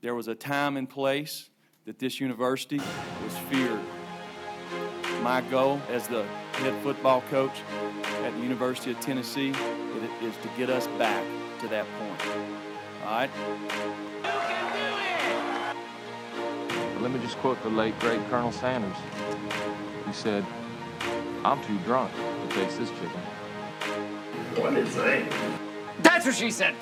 There was a time and place that this university was feared. My goal as the head football coach at the University of Tennessee is to get us back to that point. All right? Let me just quote the late, great Colonel Sanders. He said, I'm too drunk to taste this chicken. What did it say? That's what she said.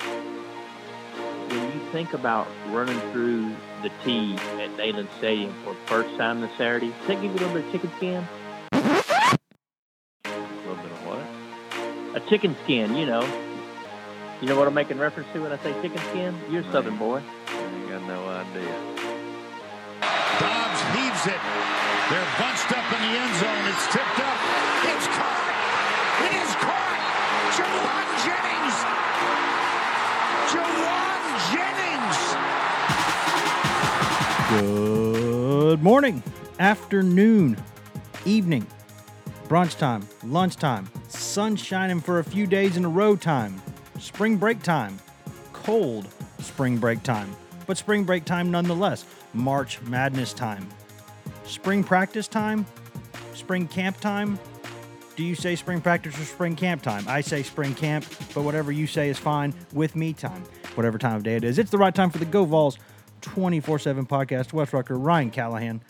When you think about running through the T at Neyland Stadium for the first time this Saturday, does that give you a little bit of chicken skin? A little bit of what? A chicken skin, you know. You know what I'm making reference to when I say chicken skin? You're a Southern boy. I ain't got no idea. Dobbs heaves it. They're bunched up in the end zone. It's tipped up. It's caught. It is caught. Jawan Jennings. Jawan Jennings. Good morning, afternoon, evening, brunch time, lunchtime, sun shining for a few days in a row time, spring break time, cold spring break time, but spring break time nonetheless, March Madness time, spring practice time, spring camp time. Do you say spring practice or spring camp time? I say spring camp, but whatever you say is fine with me time. Whatever time of day it is, it's the right time for the Go Vols 24 7 podcast. Wes Rucker, Ryan Callahan,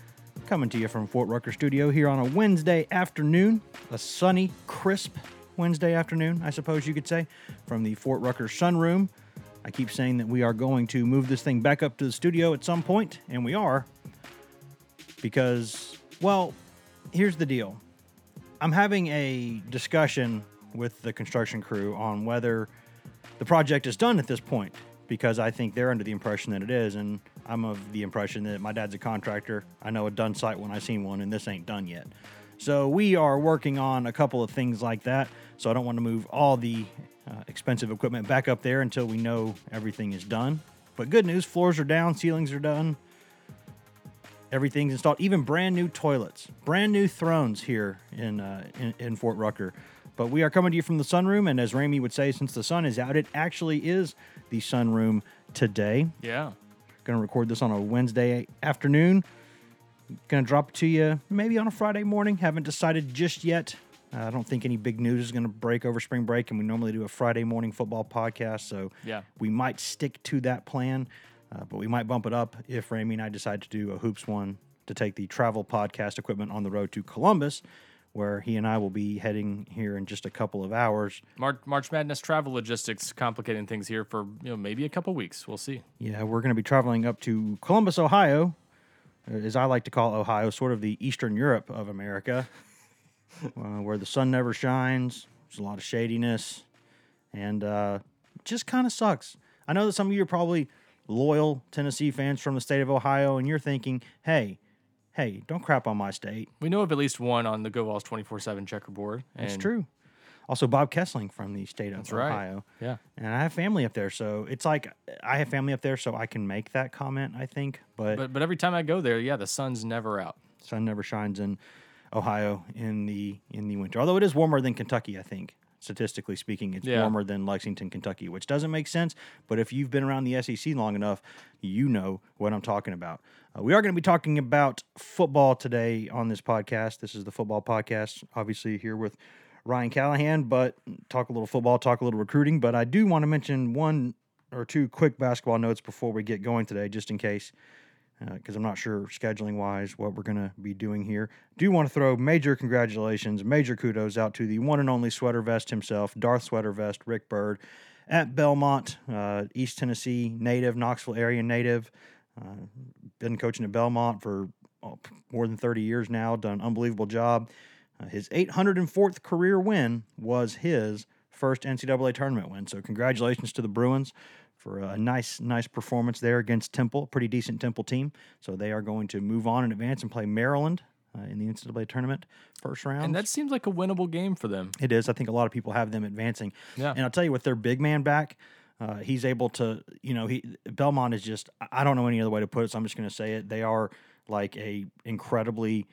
coming to you from Fort Rucker Studio here on a Wednesday afternoon, a sunny, crisp Wednesday afternoon, I suppose you could say, from the Fort Rucker sunroom. I keep saying that we are going to move this thing back up to the studio at some point, and we are, because, well, here's the deal. I'm having a discussion with the construction crew on whether the project is done at this point because I think they're under the impression that it is, and I'm of the impression that my dad's a contractor. I know a done site when I seen one, and this ain't done yet. So we are working on a couple of things like that. So I don't want to move all the uh, expensive equipment back up there until we know everything is done. But good news, floors are down, ceilings are done, everything's installed, even brand new toilets, brand new thrones here in, uh, in in Fort Rucker. But we are coming to you from the sunroom, and as Ramey would say, since the sun is out, it actually is the sunroom today. Yeah. Going to record this on a Wednesday afternoon. Going to drop it to you maybe on a Friday morning. Haven't decided just yet. Uh, I don't think any big news is going to break over spring break, and we normally do a Friday morning football podcast, so Yeah. we might stick to that plan, uh, but we might bump it up if Ramey and I decide to do a hoops one to take the travel podcast equipment on the road to Columbus, where he and I will be heading here in just a couple of hours. March, March Madness travel logistics complicating things here for you know maybe a couple weeks. We'll see. Yeah, we're going to be traveling up to Columbus, Ohio, uh, as I like to call Ohio, sort of the Eastern Europe of America, uh, where the sun never shines. There's a lot of shadiness, and uh, just kind of sucks. I know that some of you are probably loyal Tennessee fans from the state of Ohio, and you're thinking, hey, hey, don't crap on my state. We know of at least one on the Go Vols twenty four seven checkerboard. It's true. Also, Bob Kesling from the state of right. Ohio. Yeah. And I have family up there, so it's like I have family up there, so I can make that comment, I think. But but every time I go there, yeah, the sun's never out. sun never shines in Ohio in the in the winter. Although it is warmer than Kentucky, I think. Statistically speaking, it's Yeah. warmer than Lexington, Kentucky, which doesn't make sense. But if you've been around the SEC long enough, you know what I'm talking about. Uh, we are going to be talking about football today on this podcast. This is the football podcast, obviously here with Ryan Callahan, but talk a little football, talk a little recruiting. But I do want to mention one or two quick basketball notes before we get going today, just in case because I'm not sure scheduling wise what we're going to be doing here. Do want to throw major congratulations, major kudos out to the one and only sweater vest himself, Darth Sweater Vest, Rick Byrd, at Belmont, uh, East Tennessee native, Knoxville area native. Uh, been coaching at Belmont for oh, more than 30 years now, done an unbelievable job. Uh, his 804th career win was his first NCAA tournament win. So congratulations to the Bruins for a nice, nice performance there against Temple, a pretty decent Temple team. So they are going to move on and advance and play Maryland uh, in the NCAA tournament first round. And that seems like a winnable game for them. It is. I think a lot of people have them advancing. Yeah. And I'll tell you, with their big man back, uh, he's able to, you know, he Belmont is just. I- I don't know any other way to put it, so I'm just going to say it. They are like a incredibly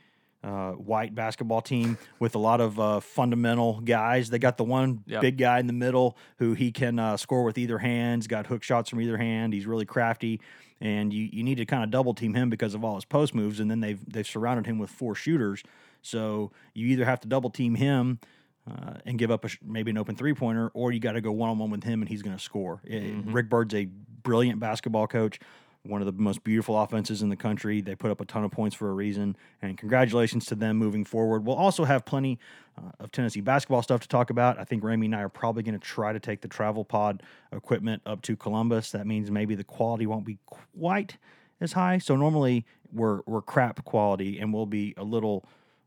uh, white basketball team with a lot of uh, fundamental guys. They got the one Yep. big guy in the middle who he can uh, score with either hands. Got hook shots from either hand. He's really crafty, and you, you need to kind of double team him because of all his post moves. And then they've they've surrounded him with four shooters. So you either have to double team him uh, and give up a, sh- maybe an open three pointer, or you got to go one on one with him and he's going to score. Eh, Rick Byrd's a brilliant basketball coach, one of the most beautiful offenses in the country. They put up a ton of points for a reason, and congratulations to them moving forward. We'll also have plenty uh, of Tennessee basketball stuff to talk about. I think Ramy and I are probably going to try to take the travel pod equipment up to Columbus. That means maybe the quality won't be quite as high. So normally we're we're crap quality, and we'll be a little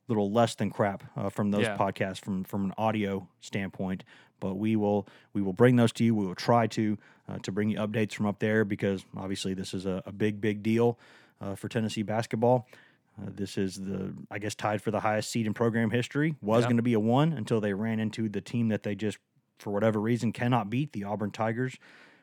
little less than crap uh, from those Yeah. podcasts from from an audio standpoint. But we will we will bring those to you. We will try to uh, to bring you updates from up there because obviously this is a, a big big deal uh, for Tennessee basketball. Uh, this is the I guess tied for the highest seed in program history. Was Yeah. going to be a one until they ran into the team that they just for whatever reason cannot beat the Auburn Tigers,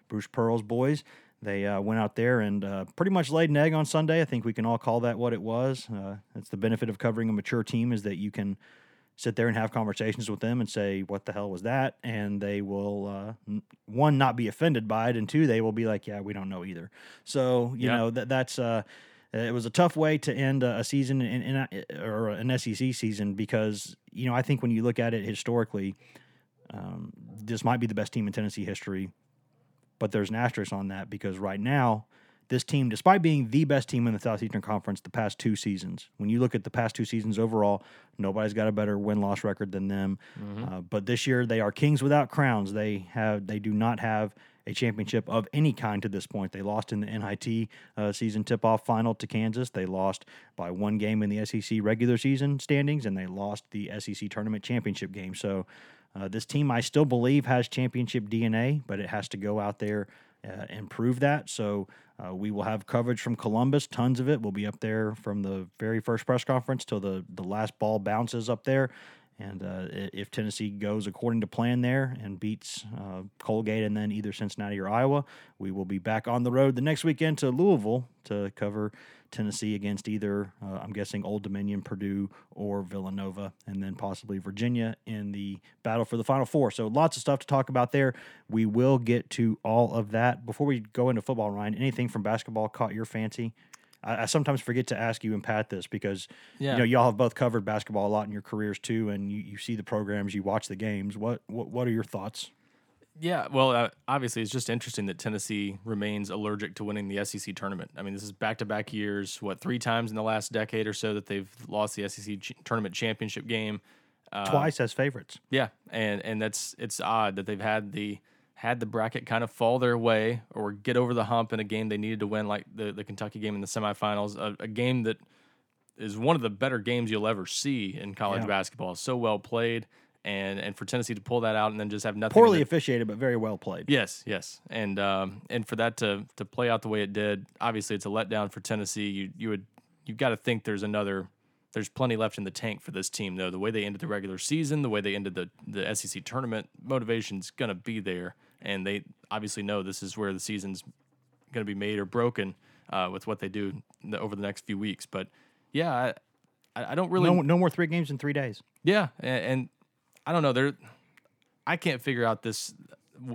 Bruce Pearl's boys. They uh, went out there and uh, pretty much laid an egg on Sunday. I think we can all call that what it was. Uh, it's the benefit of covering a mature team is that you can sit there and have conversations with them and say, "What the hell was that?" And they will uh, n- one not be offended by it, and two they will be like, "Yeah, we don't know either." So you Yeah. know that that's. Uh, it was a tough way to end a a season in, in a, or an SEC season because you know I think when you look at it historically, um, this might be the best team in Tennessee history, but there's an asterisk on that because right now, this team, despite being the best team in the Southeastern Conference the past two seasons, when you look at the past two seasons overall, nobody's got a better win loss record than them. Uh, but this year, they are kings without crowns. They have they do not have a championship of any kind to this point. They lost in the NIT uh, season tip off final to Kansas. They lost by one game in the SEC regular season standings, and they lost the SEC tournament championship game. So uh, this team, I still believe, has championship DNA, but it has to go out there uh, and prove that. So uh, we will have coverage from Columbus, tons of it. We'll be up there from the very first press conference till the the last ball bounces up there. And uh, if Tennessee goes according to plan there and beats uh, Colgate and then either Cincinnati or Iowa, we will be back on the road the next weekend to Louisville to cover Tennessee against either, uh, I'm guessing, Old Dominion, Purdue, or Villanova, and then possibly Virginia in the battle for the Final Four. So lots of stuff to talk about there. We will get to all of that. Before we go into football, Ryan, anything from basketball caught your fancy? I, I sometimes forget to ask you and Pat this because Yeah. you know y'all have both covered basketball a lot in your careers too, and you, you see the programs, you watch the games. What what what are your thoughts? Yeah, well, uh, obviously, it's just interesting that Tennessee remains allergic to winning the SEC tournament. I mean, this is back to back years, what, three times in the last decade or so that they've lost the SEC ch- tournament championship game. Uh, Twice as favorites. Yeah, and and that's it's odd that they've had the had the bracket kind of fall their way or get over the hump in a game they needed to win, like the the Kentucky game in the semifinals, a, a game that is one of the better games you'll ever see in college Yeah. basketball. So well played, and and for Tennessee to pull that out and then just have nothing. Poorly officiated, but very well played. Yes, yes, and um, and for that to to play out the way it did, obviously it's a letdown for Tennessee. You you would you got to think there's another. There's plenty left in the tank for this team, though. The way they ended the regular season, the way they ended the the SEC tournament, motivation's gonna be there, and they obviously know this is where the season's gonna be made or broken uh, with what they do the- over the next few weeks. But yeah, I, I I don't really No, no more three games in three days. yeah, and, and I don't know. There, I can't figure out this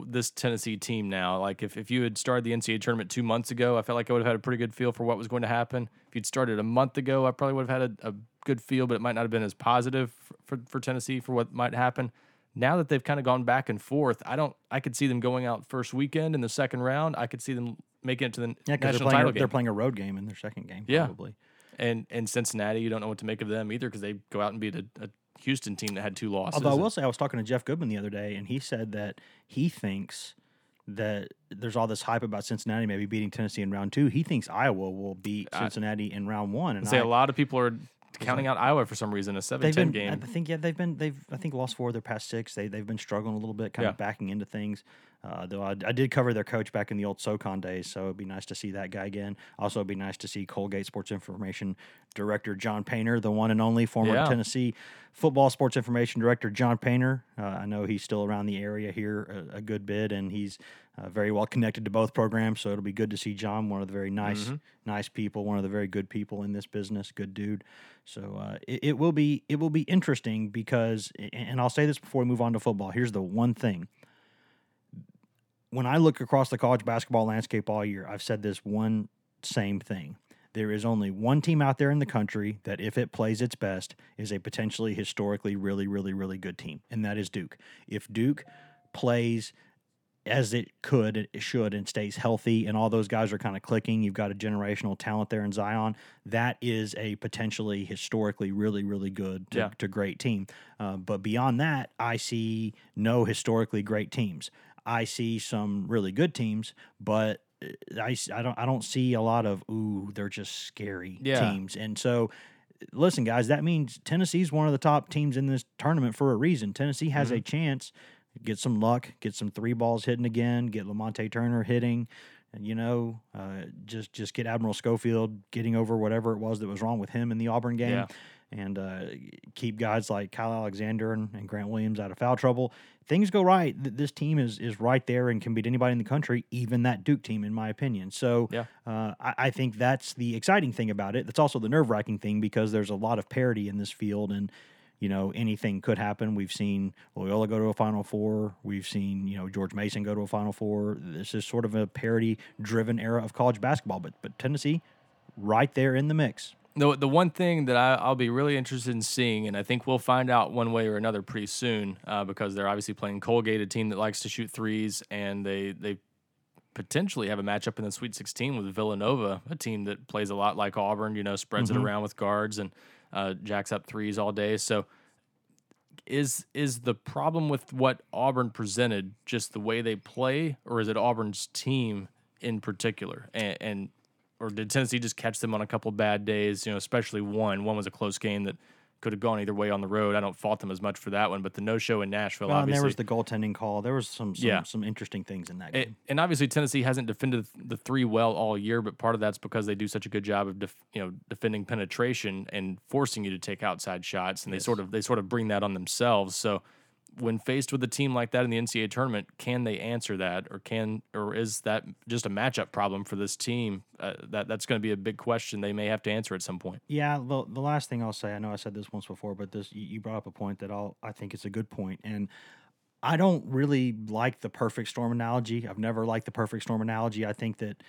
this Tennessee team now. Like if, if you had started the NCAA tournament two months ago, I felt like I would have had a pretty good feel for what was going to happen. If you'd started a month ago, I probably would have had a, a good feel, but it might not have been as positive for, for, for Tennessee for what might happen. Now that they've kind of gone back and forth, I don't. I could see them going out first weekend in the second round. I could see them making it to the Yeah, because they're national playing, title a, game. they're playing a road game in their second game, Yeah. probably. and and Cincinnati, you don't know what to make of them either because they go out and beat a, a Houston team that had two losses. Although I will say, I was talking to Jeff Goodman the other day, and he said that he thinks that there's all this hype about Cincinnati maybe beating Tennessee in round two. He thinks Iowa will beat Cincinnati in round one. And say I, a lot of people are counting out Iowa for some reason. A 7-10 been, game. I think yeah, they've been they've I think lost four of their past six. They they've been struggling a little bit, kind Yeah. of backing into things. Uh, though I, I did cover their coach back in the old SoCon days, so it'd be nice to see that guy again. Also, it'd be nice to see Colgate Sports Information Director John Painter, the one and only former Yeah. Tennessee Football Sports Information Director John Painter. Uh, I know he's still around the area here a, a good bit, and he's uh, very well connected to both programs. So it'll be good to see John, one of the very nice, nice people, one of the very good people in this business, good dude. So uh, it, it will be it will be interesting because, and I'll say this before we move on to football. Here's the one thing when I look across the college basketball landscape all year, I've said this one same thing. There is only one team out there in the country that, if it plays its best, is a potentially historically really, really, really good team, and that is Duke. If Duke plays as it could, it should, and stays healthy, and all those guys are kind of clicking, you've got a generational talent there in Zion. That is a potentially historically really, really good to, Yeah. to great team. Uh, but beyond that, I see no historically great teams. I see some really good teams, but uh, I, I don't I don't see a lot of ooh they're just scary Yeah. teams. And so listen guys, that means Tennessee's one of the top teams in this tournament for a reason. Tennessee has a chance get some luck, get some three balls hitting again, get Lamonte Turner hitting, and you know, uh, just just get Admiral Schofield getting over whatever it was that was wrong with him in the Auburn game. Yeah. And uh, keep guys like Kyle Alexander and, and Grant Williams out of foul trouble. Things go right. This team is is right there and can beat anybody in the country, even that Duke team, in my opinion. So Yeah. uh, I, I think that's the exciting thing about it. That's also the nerve wracking thing because there's a lot of parity in this field, and you know anything could happen. We've seen Loyola go to a Final Four. We've seen you know George Mason go to a Final Four. This is sort of a parity driven era of college basketball, but but Tennessee, right there in the mix. The, the one thing that I, I'll be really interested in seeing, and I think we'll find out one way or another pretty soon, uh, because they're obviously playing Colgate, a team that likes to shoot threes, and they they potentially have a matchup in the Sweet 16 with Villanova, a team that plays a lot like Auburn. You know, spreads it around with guards and uh, jacks up threes all day. So, is is the problem with what Auburn presented just the way they play, or is it Auburn's team in particular? And, and or did Tennessee just catch them on a couple bad days? You know, especially one. One was a close game that could have gone either way on the road. I don't fault them as much for that one, but the no show in Nashville, Well, and obviously. there was the goaltending call. There was some some, Yeah. some interesting things in that game. and obviously Tennessee hasn't defended the three well all year, but part of that's because they do such a good job of def, you know defending penetration and forcing you to take outside shots, and they sort of they sort of bring that on themselves. So when faced with a team like that in the NCAA tournament, can they answer that, or can or is that just a matchup problem for this team? Uh, that that's going to be a big question they may have to answer at some point. Yeah, the, the last thing I'll say, I know I said this once before, but this you, brought up a point that I'll I think it's a good point, and I don't really like the perfect storm analogy. I've never liked the perfect storm analogy. I think that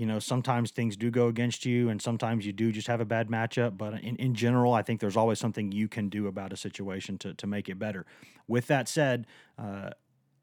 you know sometimes things do go against you, and sometimes you do just have a bad matchup. But in, in general, I think there's always something you can do about a situation to to make it better. With that said. Uh,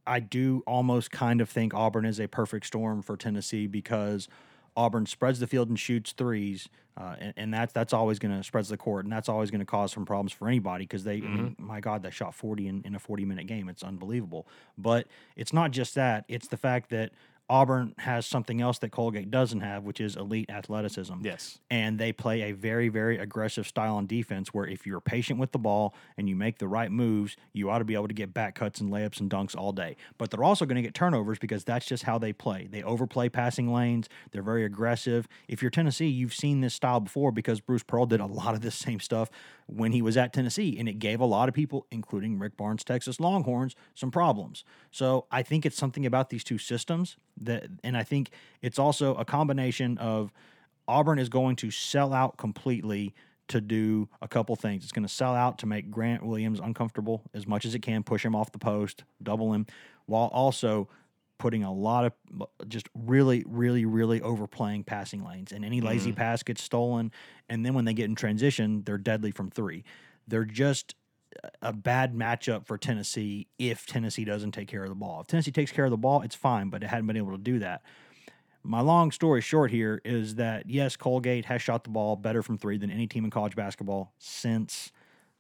I do almost kind of think Auburn is a perfect storm for Tennessee because Auburn spreads the field and shoots threes, uh, and, and that's that's always going to spreads the court, and that's always going to cause some problems for anybody because they, I mean, my God, they shot forty in, in a forty minute game. It's unbelievable. But it's not just that; it's the fact that Auburn has something else that Colgate doesn't have, which is elite athleticism. Yes. and they play a very very aggressive style on defense where if you're patient with the ball and you make the right moves you ought to be able to get back cuts and layups and dunks all day. But they're also going to get turnovers because that's just how they play. They overplay passing lanes. They're very aggressive. If you're tennessee you've seen this style before because bruce pearl did a lot of this same stuff when he was at tennessee and it gave a lot of people including rick barnes texas longhorns some problems. So i think it's something about these two systems that and i think it's also a combination of Auburn is going to sell out completely to do a couple things. It's going to sell out to make Grant Williams uncomfortable as much as it can, push him off the post, double him, while also putting a lot of just really, really, really overplaying passing lanes. And any lazy mm. pass gets stolen. And then when they get in transition, they're deadly from three. They're just a bad matchup for Tennessee if Tennessee doesn't take care of the ball. If Tennessee takes care of the ball, it's fine, but it hadn't been able to do that. My long story short here is that yes, Colgate has shot the ball better from three than any team in college basketball since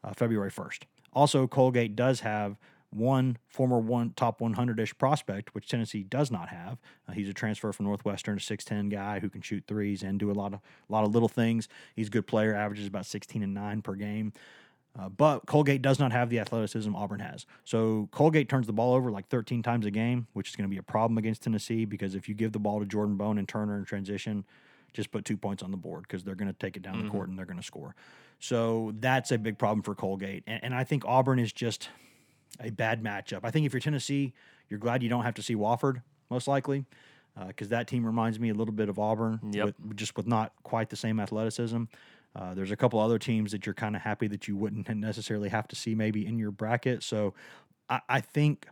uh, February 1st. Also, Colgate does have one former one top 100-ish prospect, which Tennessee does not have. Uh, he's a transfer from Northwestern, a 6'10 guy who can shoot threes and do a lot of a lot of little things. He's a good player, averages about 16 and 9 per game. Uh, but Colgate does not have the athleticism Auburn has. So Colgate turns the ball over like 13 times a game, which is going to be a problem against Tennessee because if you give the ball to Jordan Bone and Turner in transition, just put two points on the board because they're going to take it down the court and they're going to score. So that's a big problem for Colgate. And, and I think Auburn is just a bad matchup. I think if you're Tennessee, you're glad you don't have to see Wofford, most likely, because that team reminds me a little bit of Auburn, Yep. with, just with not quite the same athleticism. Uh, there's a couple other teams that you're kind of happy that you wouldn't necessarily have to see maybe in your bracket. So I, I think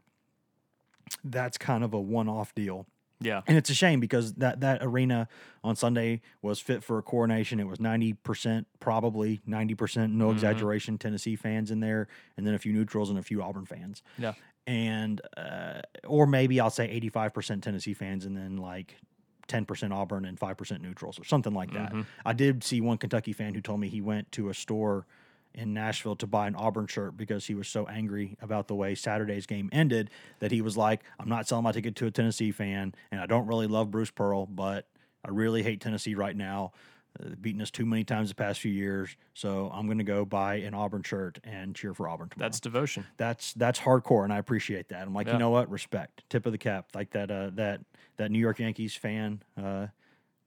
that's kind of a one-off deal. Yeah. And it's a shame because that that arena on Sunday was fit for a coronation. It was ninety percent, probably ninety percent, no exaggeration, Tennessee fans in there, and then a few neutrals and a few Auburn fans. Yeah. And uh, or maybe I'll say eighty five percent Tennessee fans, and then like ten percent Auburn and five percent neutrals, or something like that. Mm-hmm. I did see one Kentucky fan who told me he went to a store in Nashville to buy an Auburn shirt because he was so angry about the way Saturday's game ended that he was like, I'm not selling my ticket to a Tennessee fan, and I don't really love Bruce Pearl, but I really hate Tennessee right now. Uh, beating us too many times the past few years, so I'm going to go buy an Auburn shirt and cheer for Auburn tomorrow. That's devotion. that's that's hardcore, and I appreciate that. I'm like, Yeah. you know what? Respect, tip of the cap, like that uh, that that New York Yankees fan uh,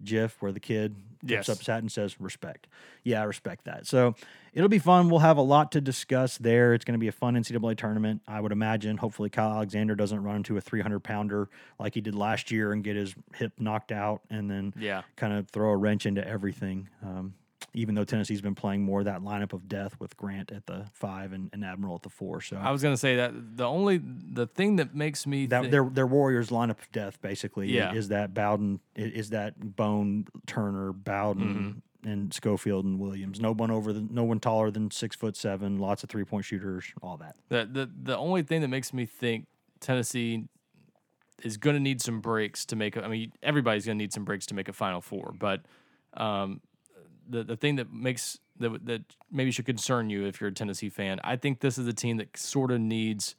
GIF where the kid tips Yes. up his hat and says respect. Yeah, I respect that. So it'll be fun. We'll have a lot to discuss there. It's going to be a fun NCAA tournament, I would imagine. Hopefully, Kyle Alexander doesn't run into a 300 pounder like he did last year and get his hip knocked out, and then Yeah. kind of throw a wrench into everything. Um, even though Tennessee's been playing more that lineup of death with Grant at the five and, and Admiral at the four, so I was gonna say that the only the thing that makes me that thi- their their Warriors lineup of death basically Yeah. is that Bowden is that Bone Turner Bowden Mm-hmm. And Schofield and Williams. No one over the no one taller than six foot seven. Lots of three point shooters. All that. the the the only thing that makes me think Tennessee is going to need some breaks to make. I mean, everybody's going to need some breaks to make a Final Four, but um, the the thing that makes that that maybe should concern you if you're a Tennessee fan, I think this is a team that sort of needs.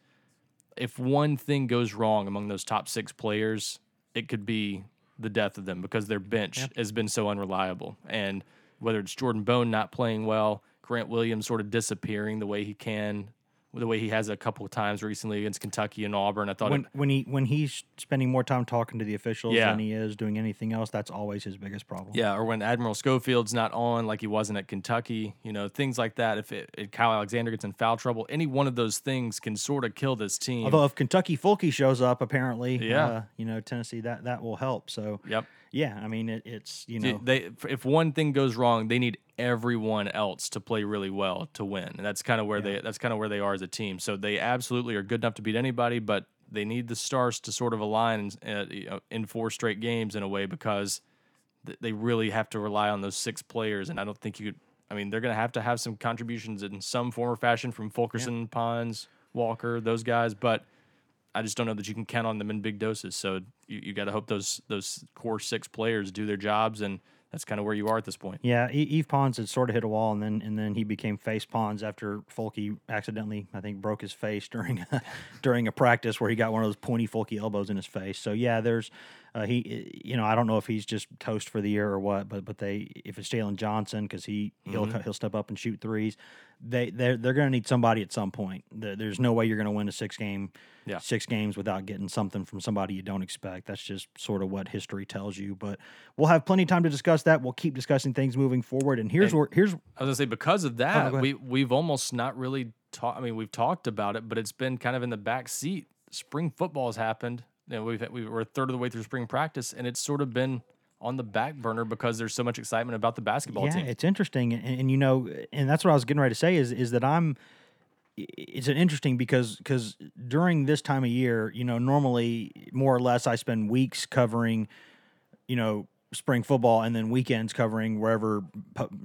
If one thing goes wrong among those top six players, it could be the death of them because their bench has been so unreliable. And whether it's Jordan Bone not playing well, Grant Williams sort of disappearing the way he can, the way he has a couple of times recently against Kentucky and Auburn, I thought When it, when he when he's spending more time talking to the officials Yeah. than he is doing anything else, that's always his biggest problem. Yeah, or when Admiral Schofield's not on, like he wasn't at Kentucky, you know, things like that. If, it, if Kyle Alexander gets in foul trouble, any one of those things can sort of kill this team. Although if Kentucky Fulke shows up, apparently, Yeah. uh, you know Tennessee that that will help. So yep. Yeah, I mean it, it's you know They if one thing goes wrong, they need everyone else to play really well to win, and that's kind of where they that's kind of where they are as a team. So they absolutely are good enough to beat anybody, but they need the stars to sort of align in, uh, in four straight games in a way because they really have to rely on those six players, and I don't think you could. I mean, they're going to have to have some contributions in some form or fashion from Fulkerson, Pons, Walker, those guys, but. I just don't know that you can count on them in big doses. So you, you got to hope those those core six players do their jobs, and that's kind of where you are at this point. Yeah, Yves Pons had sort of hit a wall, and then and then he became face Pons after Folky accidentally, I think, broke his face during during a practice where he got one of those pointy Folky elbows in his face. So yeah, there's uh, he, you know, I don't know if he's just toast for the year or what, but but they if it's Jalen Johnson because he he'll Mm-hmm. he'll step up and shoot threes. They they're they're going to need somebody at some point. There's no way you're going to win a six game Yeah. six games without getting something from somebody you don't expect. That's just sort of what history tells you. But we'll have plenty of time to discuss that. We'll keep discussing things moving forward. And here's And- where here's I was gonna say because of Oh, that, ahead. we we've almost not really talked. I mean, we've talked about it, but it's been kind of in the back seat. Spring football has happened. You know, we've we we're a third of the way through spring practice, and it's sort of been on the back burner because there's so much excitement about the basketball yeah, team. it's interesting, and, and you know, and that's what I was getting ready to say is is that I'm. It's an interesting because because during this time of year, you know, normally more or less I spend weeks covering, you know, spring football and then weekends covering wherever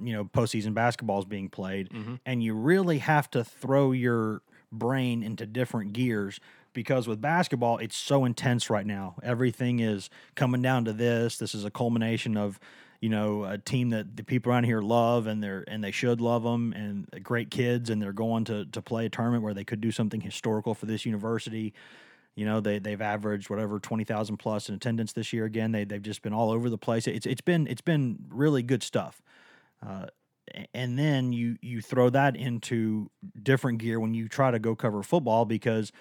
you know postseason basketball is being played, mm-hmm. and you really have to throw your brain into different gears because with basketball it's so intense right now. Everything is coming down to this. This is a culmination of you know a team that the people around here love and they're and they should love them and great kids and they're going to to play a tournament where they could do something historical for this university. You know, they they've averaged whatever twenty thousand plus in attendance this year. Again, they they've just been all over the place. It's it's been it's been really good stuff. Uh, And then you you throw that into different gear when you try to go cover football because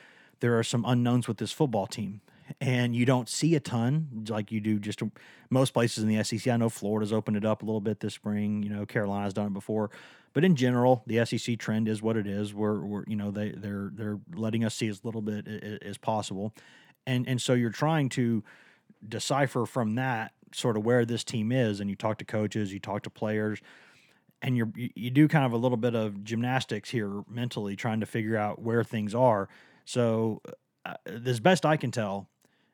there are some unknowns with this football team. And you don't see a ton like you do just most places in the SEC. I know Florida's opened it up a little bit this spring. You know, Carolina's done it before, but in general, the SEC trend is what it is. We're, we're you know they they're they're letting us see as little bit as possible, and and so you're trying to decipher from that sort of where this team is, and you talk to coaches, you talk to players, and you, you do kind of a little bit of gymnastics here mentally trying to figure out where things are. So, uh, as best I can tell,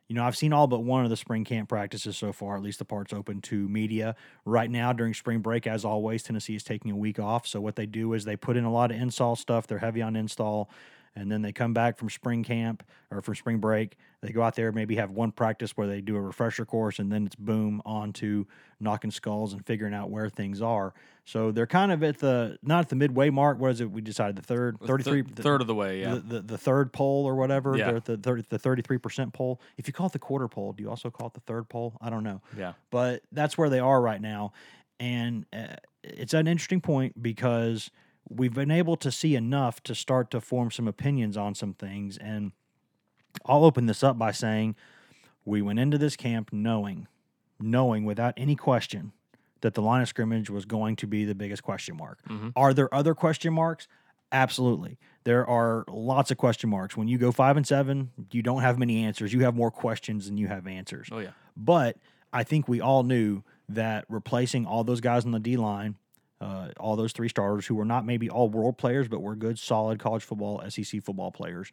you know, I've seen all but one of the spring camp practices so far, at least the parts open to media. Right now, during spring break, as always, Tennessee is taking a week off. So, what they do is they put in a lot of install stuff. They're heavy on install. And then they come back from spring camp or from spring break. They go out there, maybe have one practice where they do a refresher course, and then it's boom on to knocking skulls and figuring out where things are. So they're kind of at the, not at the midway mark. What is it? We decided the third, Th- 33, third of the way, yeah. the, the, the third poll or whatever, Yeah. the, the, 30, the 33% poll. If you call it the quarter poll, do you also call it the third poll? I don't know. yeah. But that's where they are right now. And uh, it's an interesting point because we've been able to see enough to start to form some opinions on some things. And I'll open this up by saying we went into this camp knowing, knowing without any question that the line of scrimmage was going to be the biggest question mark. Mhm. Are there other question marks? Absolutely. There are lots of question marks. When you go five and seven, you don't have many answers. You have more questions than you have answers. Oh yeah. But I think we all knew that replacing all those guys on the D line, uh, all those three starters who were not maybe all world players, but were good, solid college football, SEC football players,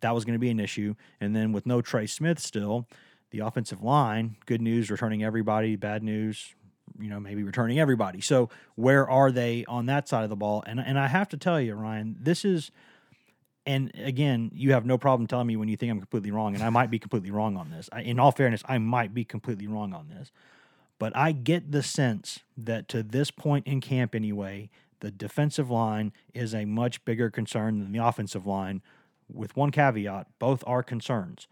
that was going to be an issue. And then with no Trey Smith still, the offensive line, good news, returning everybody, bad news, you know, maybe returning everybody. So where are they on that side of the ball? And and I have to tell you, Ryan, this is and again, you have no problem telling me when you think I'm completely wrong, and I might be completely wrong on this. I, in all fairness, I might be completely wrong on this, but I get the sense that to this point in camp, anyway, the defensive line is a much bigger concern than the offensive line. With one caveat, both are concerns.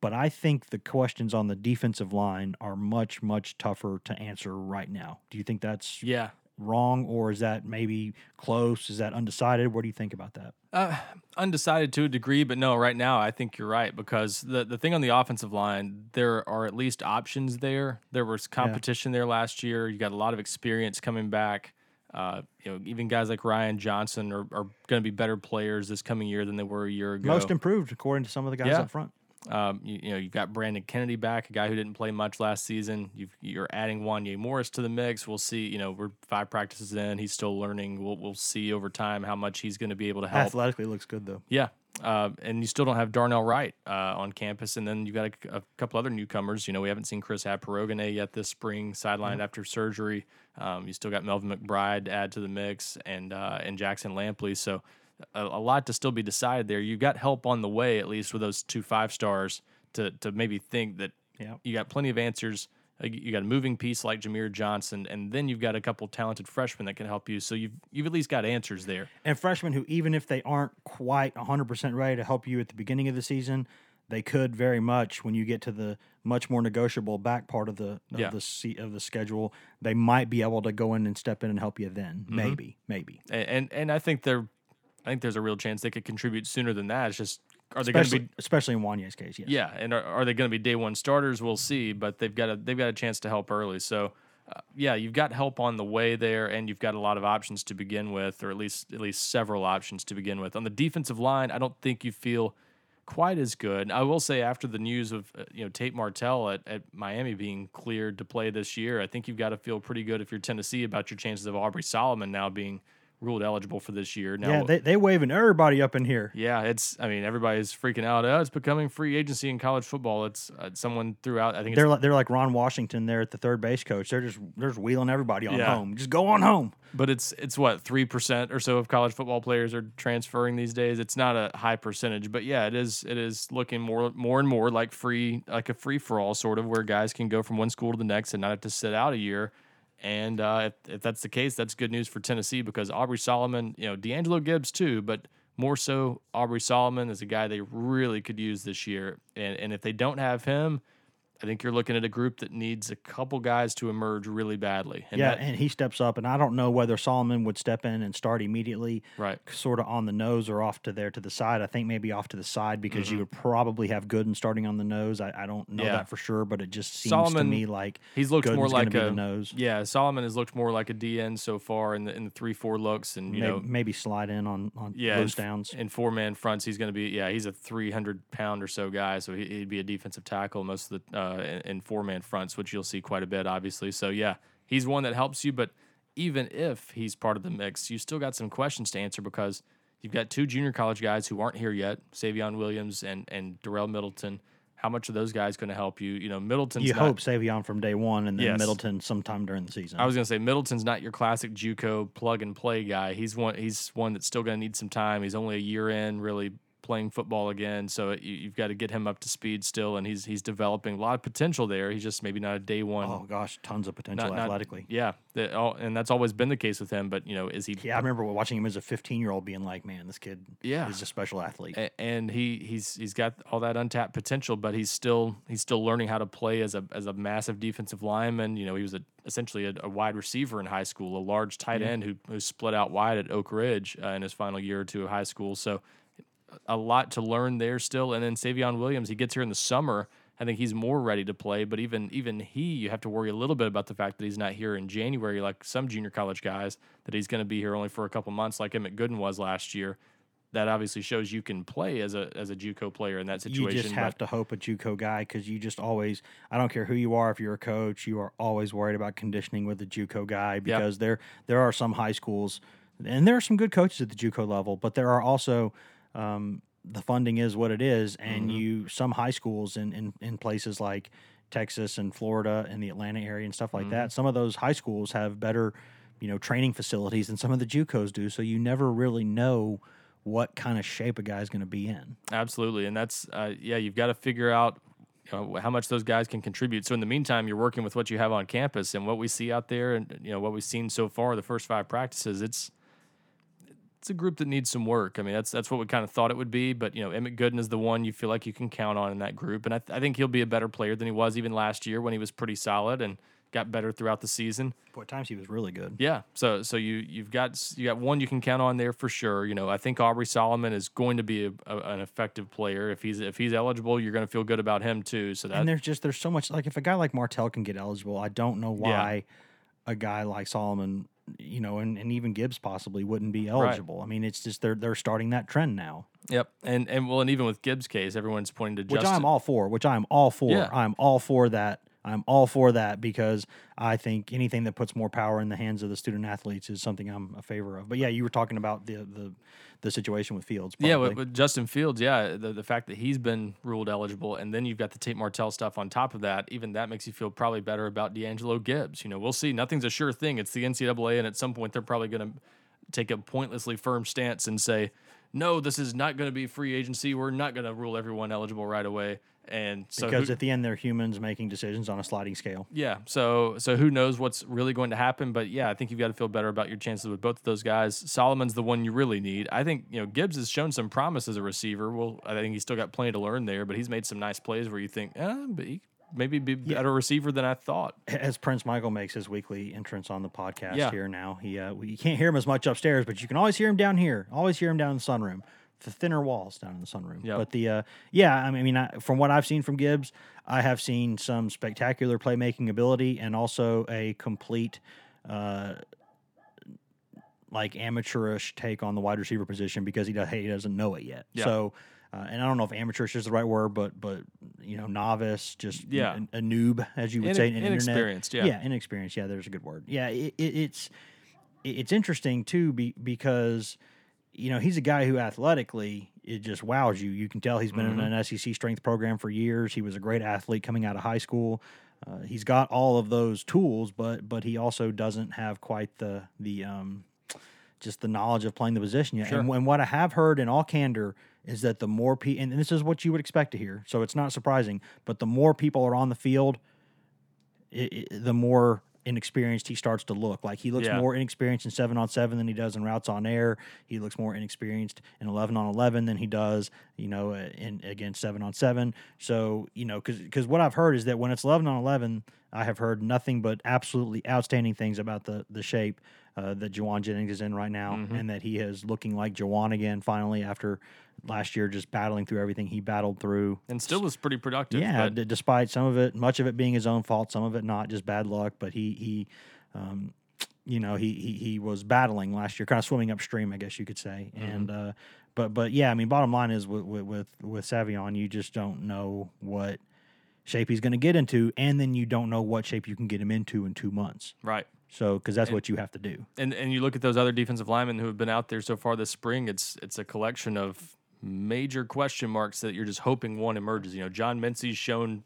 But I think the questions on the defensive line are much, much tougher to answer right now. Do you think that's Yeah. wrong, or is that maybe close? Is that undecided? What do you think about that? Uh, undecided to a degree, but no, right now I think you're right because the the thing on the offensive line, there are at least options there. There was competition there last year. You got a lot of experience coming back. Uh, you know, even guys like Ryan Johnson are, are going to be better players this coming year than they were a year ago. Most improved, according to some of the guys Yeah. up front. Um, you, you know, you've got Brandon Kennedy back, a guy who didn't play much last season. You've, you're adding Wanye Morris to the mix. We'll see. You know, we're five practices in. He's still learning. We'll we'll see over time how much he's going to be able to help. Athletically looks good though. Yeah. Uh, and you still don't have Darnell Wright uh, on campus. And then you've got a, a couple other newcomers. You know, we haven't seen Chris Akporoghene yet this spring, sidelined after surgery. Um, you still got Melvin McBride to add to the mix and uh, and Jackson Lampley. So a, a lot to still be decided there. You've got help on the way, at least with those two five stars, to, to maybe think that Yeah. you got plenty of answers. Uh, You you got a moving piece like Jahmir Johnson, and then you've got a couple talented freshmen that can help you. So you've you've at least got answers there. And freshmen who, even if they aren't quite 100% ready to help you at the beginning of the season, they could very much when you get to the much more negotiable back part of the of Yeah. the seat of the schedule, they might be able to go in and step in and help you then. Mm-hmm. Maybe, maybe. and, and I think they're, I think there's a real chance they could contribute sooner than that. It's just are they going to be? especially in Wanye's case, yes. Yeah, and are, are they going to be day one starters? We'll see, but they've got a they've got a chance to help early. So, uh, yeah, you've got help on the way there, and you've got a lot of options to begin with, or at least at least several options to begin with. On the defensive line, I don't think you feel quite as good. I will say after the news of uh, you know Tate Martell at, at Miami being cleared to play this year, I think you've got to feel pretty good if you're Tennessee about your chances of Aubrey Solomon now being ruled eligible for this year. Now, Yeah, they, they waving everybody up in here. yeah, it's. I mean, everybody's freaking out. Oh, it's becoming free agency in college football. It's uh, someone threw out. I think They're it's, like they're like Ron Washington there at the third base coach. They're just they're just wheeling everybody on Yeah. home. Just go on home. but it's it's what three percent or so of college football players are transferring these days. It's not a high percentage, but yeah, it is. It is looking more more and more like free, like a free for all sort of where guys can go from one school to the next and not have to sit out a year. And uh, if, if that's the case, that's good news for Tennessee because Aubrey Solomon, you know, D'Angelo Gibbs too, but more so Aubrey Solomon is a guy they really could use this year. And and if they don't have him, I think you're looking at a group that needs a couple guys to emerge really badly. And yeah, that- and he steps up, and I don't know whether Solomon would step in and start immediately, right. sort of on the nose or off to there to the side. I think maybe off to the side because Mm-hmm. you would probably have Gooden starting on the nose. I, I don't know Yeah. that for sure, but it just seems to me like He's looked Gooden's more like a the nose. Yeah, Solomon has looked more like a DN so far in the in the three four looks, and you maybe, know maybe slide in on on yeah, in, downs. in four man fronts, he's going to be yeah, he's a three hundred pound or so guy, so he, he'd be a defensive tackle most of the uh, in, in four man fronts, which you'll see quite a bit, obviously. So yeah, he's one that helps you, but even if he's part of the mix, you still got some questions to answer because you've got two junior college guys who aren't here yet, Savion Williams and and Darel Middleton. How much are those guys going to help you? You know, Middleton's You not, hope Savion from day one, and then Yes. Middleton sometime during the season. I was gonna say Middleton's not your classic JUCO plug and play guy. He's one. He's one that's still gonna need some time. He's only a year in, really playing football again. So you, you've got to get him up to speed still, and he's he's developing a lot of potential there. He's just maybe not a day one. oh gosh, tons of potential not- not- athletically. yeah, that, all, and that's always been the case with him. But you know, is he? Yeah, I remember watching him as a 15 year old, being like, "Man, this kid Yeah. is a special athlete." a- and he he's he's got all that untapped potential, but he's still he's still learning how to play as a as a massive defensive lineman. You know, he was a, essentially a, a wide receiver in high school, a large tight end who, who split out wide at Oak Ridge uh, in his final year or two of high school. So a lot to learn there still. And then Savion Williams, he gets here in the summer. I think he's more ready to play, but even even he, you have to worry a little bit about the fact that he's not here in January like some junior college guys. That he's going to be here only for a couple months, like Emmit Gooden was last year. That obviously shows you can play as a as a JUCO player in that situation. You just have but- to hope a JUCO guy because you just always. I don't care who you are. If you're a coach, you are always worried about conditioning with a JUCO guy because there there are some high schools, and there are some good coaches at the JUCO level, but there are also. Um, the funding is what it is, and Mm-hmm. you some high schools in, in in places like Texas and Florida and the Atlanta area and stuff like Mm-hmm. that. Some of those high schools have better, you know, training facilities than some of the JUCOs do. So you never really know what kind of shape a guy's going to be in. Absolutely, and that's uh, yeah. You've got to figure out you know, how much those guys can contribute. So in the meantime, you're working with what you have on campus and what we see out there, and you know what we've seen so far the first five practices. It's it's a group that needs some work. I mean, that's that's what we kind of thought it would be. But you know, Emmit Gooden is the one you feel like you can count on in that group, and I, th- I think he'll be a better player than he was even last year when he was pretty solid and got better throughout the season. Boy, at times he was really good. Yeah. So so you you've got you got one you can count on there for sure. You know, I think Aubrey Solomon is going to be a, a, an effective player if he's if he's eligible. You're going to feel good about him too. So that and there's just there's so much like if a guy like Martell can get eligible, I don't know why a guy like Solomon, you know, and, and even Gibbs possibly wouldn't be eligible. I mean, it's just they're they're starting that trend now, yep. And and well, and even with Gibbs' case, everyone's pointing to which Justin. I'm all for. Which I'm all for. Yeah. I'm all for that. I'm all for that because I think anything that puts more power in the hands of the student athletes is something I'm a favor of. But yeah, you were talking about the the, the situation with Fields. Yeah, with, with Justin Fields, yeah, the, the fact that he's been ruled eligible, and then you've got the Tate Martell stuff on top of that, even that makes you feel probably better about D'Angelo Gibbs. You know, we'll see. Nothing's a sure thing. It's the NCAA, and at some point they're probably going to take a pointlessly firm stance and say, no, this is not going to be free agency. We're not going to rule everyone eligible right away. And so, because who- at the end they're humans making decisions on a sliding scale. yeah, so so who knows what's really going to happen? But yeah, I think you've got to feel better about your chances with both of those guys. Solomon's the one you really need. I think you know Gibbs has shown some promise as a receiver. Well, I think he's still got plenty to learn there, but he's made some nice plays where you think, eh, but he maybe be a better receiver than I thought. as Prince Michael makes his weekly entrance on the podcast Yeah. here now. He uh, you can't hear him as much upstairs, but you can always hear him down here. Always hear him down in the sunroom. The thinner walls down in the sunroom. Yep. But the uh, yeah, I mean, I mean I, from what I've seen from Gibbs, I have seen some spectacular playmaking ability and also a complete. Uh, like amateurish take on the wide receiver position because he does he doesn't know it yet. Yeah. So, uh, and I don't know if amateurish is the right word, but but you know novice, just Yeah. a, a noob as you would Ine- say in internet. inexperienced, yeah. yeah, inexperienced. Yeah, there's a good word. Yeah, it, it, it's it's interesting too be, because you know he's a guy who athletically it just wows you. You can tell he's been Mm-hmm. in an SEC strength program for years. He was a great athlete coming out of high school. Uh, he's got all of those tools, but but he also doesn't have quite the the um, just the knowledge of playing the position yet. Sure. And, and what I have heard in all candor is that the more people, and this is what you would expect to hear, so it's not surprising, but the more people are on the field, i i the more inexperienced he starts to look. Like he looks Yeah. more inexperienced in seven on seven than he does in routes on air. He looks more inexperienced in eleven on eleven than he does, you know, in against seven on seven. So you know, because what I've heard is that when it's eleven on eleven, I have heard nothing but absolutely outstanding things about the the shape uh, that Jawan Jennings is in right now, Mm-hmm. and that he is looking like Jawan again finally after last year just battling through everything he battled through. and still was pretty productive. Yeah, d- despite some of it, much of it being his own fault, some of it not, just bad luck. But he he, um, you know, he, he he was battling last year, kind of swimming upstream, I guess you could say. Mm-hmm. And uh, but but yeah, I mean, bottom line is with with with, with Savion, you just don't know what shape he's going to get into, and then you don't know what shape you can get him into in two months. right. So because that's what you have to do. and and you look at those other defensive linemen who have been out there so far this spring. It's it's a collection of major question marks that you're just hoping one emerges. You know, John Mincey's shown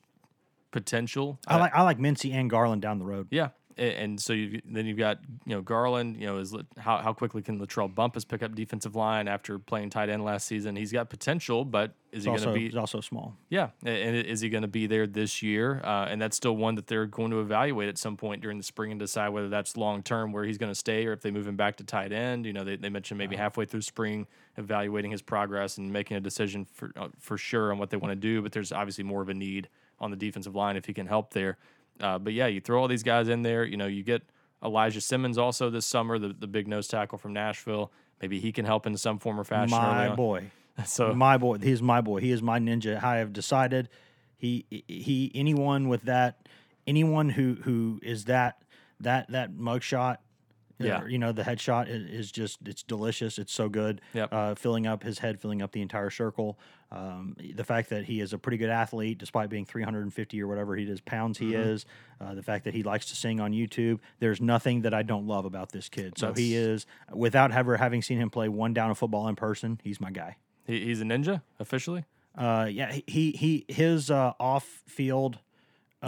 potential. I like I like Mincey and Garland down the road. yeah, and so you then you've got you know Garland. You know, is how how quickly can Latrell Bumpus pick up defensive line after playing tight end last season? He's got potential, but is he going to be? he's also small. Yeah, and is he going to be there this year? Uh, and that's still one that they're going to evaluate at some point during the spring and decide whether that's long term where he's going to stay or if they move him back to tight end. You know, they, they mentioned maybe halfway through spring evaluating his progress and making a decision for uh, for sure on what they want to do. But there's obviously more of a need on the defensive line if he can help there. Uh, but yeah, you throw all these guys in there. You know, you get Elijah Simmons also this summer, the, the big nose tackle from Nashville. Maybe he can help in some form or fashion. My boy. So my boy. He's my boy. He is my ninja. I have decided he he anyone with that anyone who who is that that that mugshot. Yeah. or, you know the headshot is, is just it's delicious. It's so good. Yep. Uh, filling up his head, filling up the entire circle. Um, the fact that he is a pretty good athlete, despite being 350 or whatever he is pounds he Mm-hmm. is. Uh, the fact that he likes to sing on YouTube. There's nothing that I don't love about this kid. So he is, without ever having seen him play one down of football in person, he's my guy. he, he's a ninja officially. Uh, yeah, he he, he his uh, off field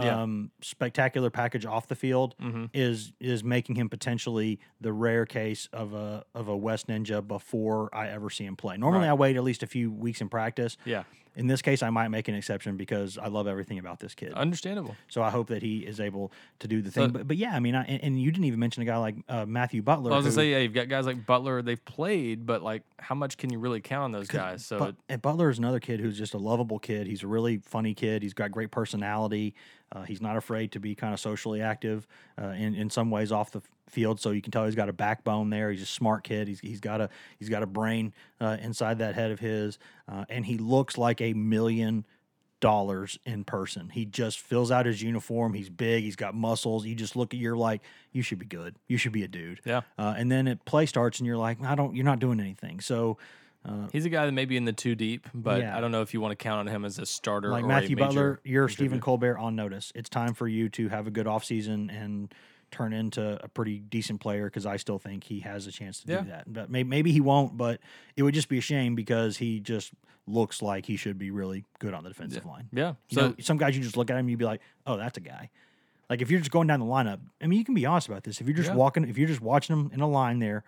Yeah. um, spectacular package off the field Mm-hmm. is is making him potentially the rare case of a of a West Ninja before I ever see him play. Normally, Right. I wait at least a few weeks in practice. Yeah. In this case, I might make an exception because I love everything about this kid. Understandable. so I hope that he is able to do the thing. So- but, but yeah, I mean, I, and, and you didn't even mention a guy like uh, Matthew Butler. I was gonna say, yeah, you've got guys like Butler. They've played, but like, how much can you really count on those guys? So But, and Butler is another kid who's just a lovable kid. He's a really funny kid. He's got great personality. Uh, he's not afraid to be kind of socially active uh, in in some ways off the field. So you can tell he's got a backbone there. He's a smart kid. He's he's got a he's got a brain uh, inside that head of his, uh, and he looks like a million dollars in person. He just fills out his uniform. He's big. He's got muscles. You just look at you're like, you should be good. You should be a dude. Yeah. Uh, and then it play starts, and you're like, I don't. You're not doing anything. So. he's a guy that may be in the two deep, but Yeah. I don't know if you want to count on him as a starter. like Matthew Butler, you're Stephen. Colbert on notice. It's time for you to have a good offseason and turn into a pretty decent player because I still think he has a chance to Yeah. do that. But maybe, maybe he won't, but it would just be a shame because he just looks like he should be really good on the defensive line. Yeah. You So know, some guys you just look at him, you'd be like, oh, that's a guy. Like if you're just going down the lineup, I mean, you can be honest about this. If you're just Yeah. walking, if you're just watching them in a line there,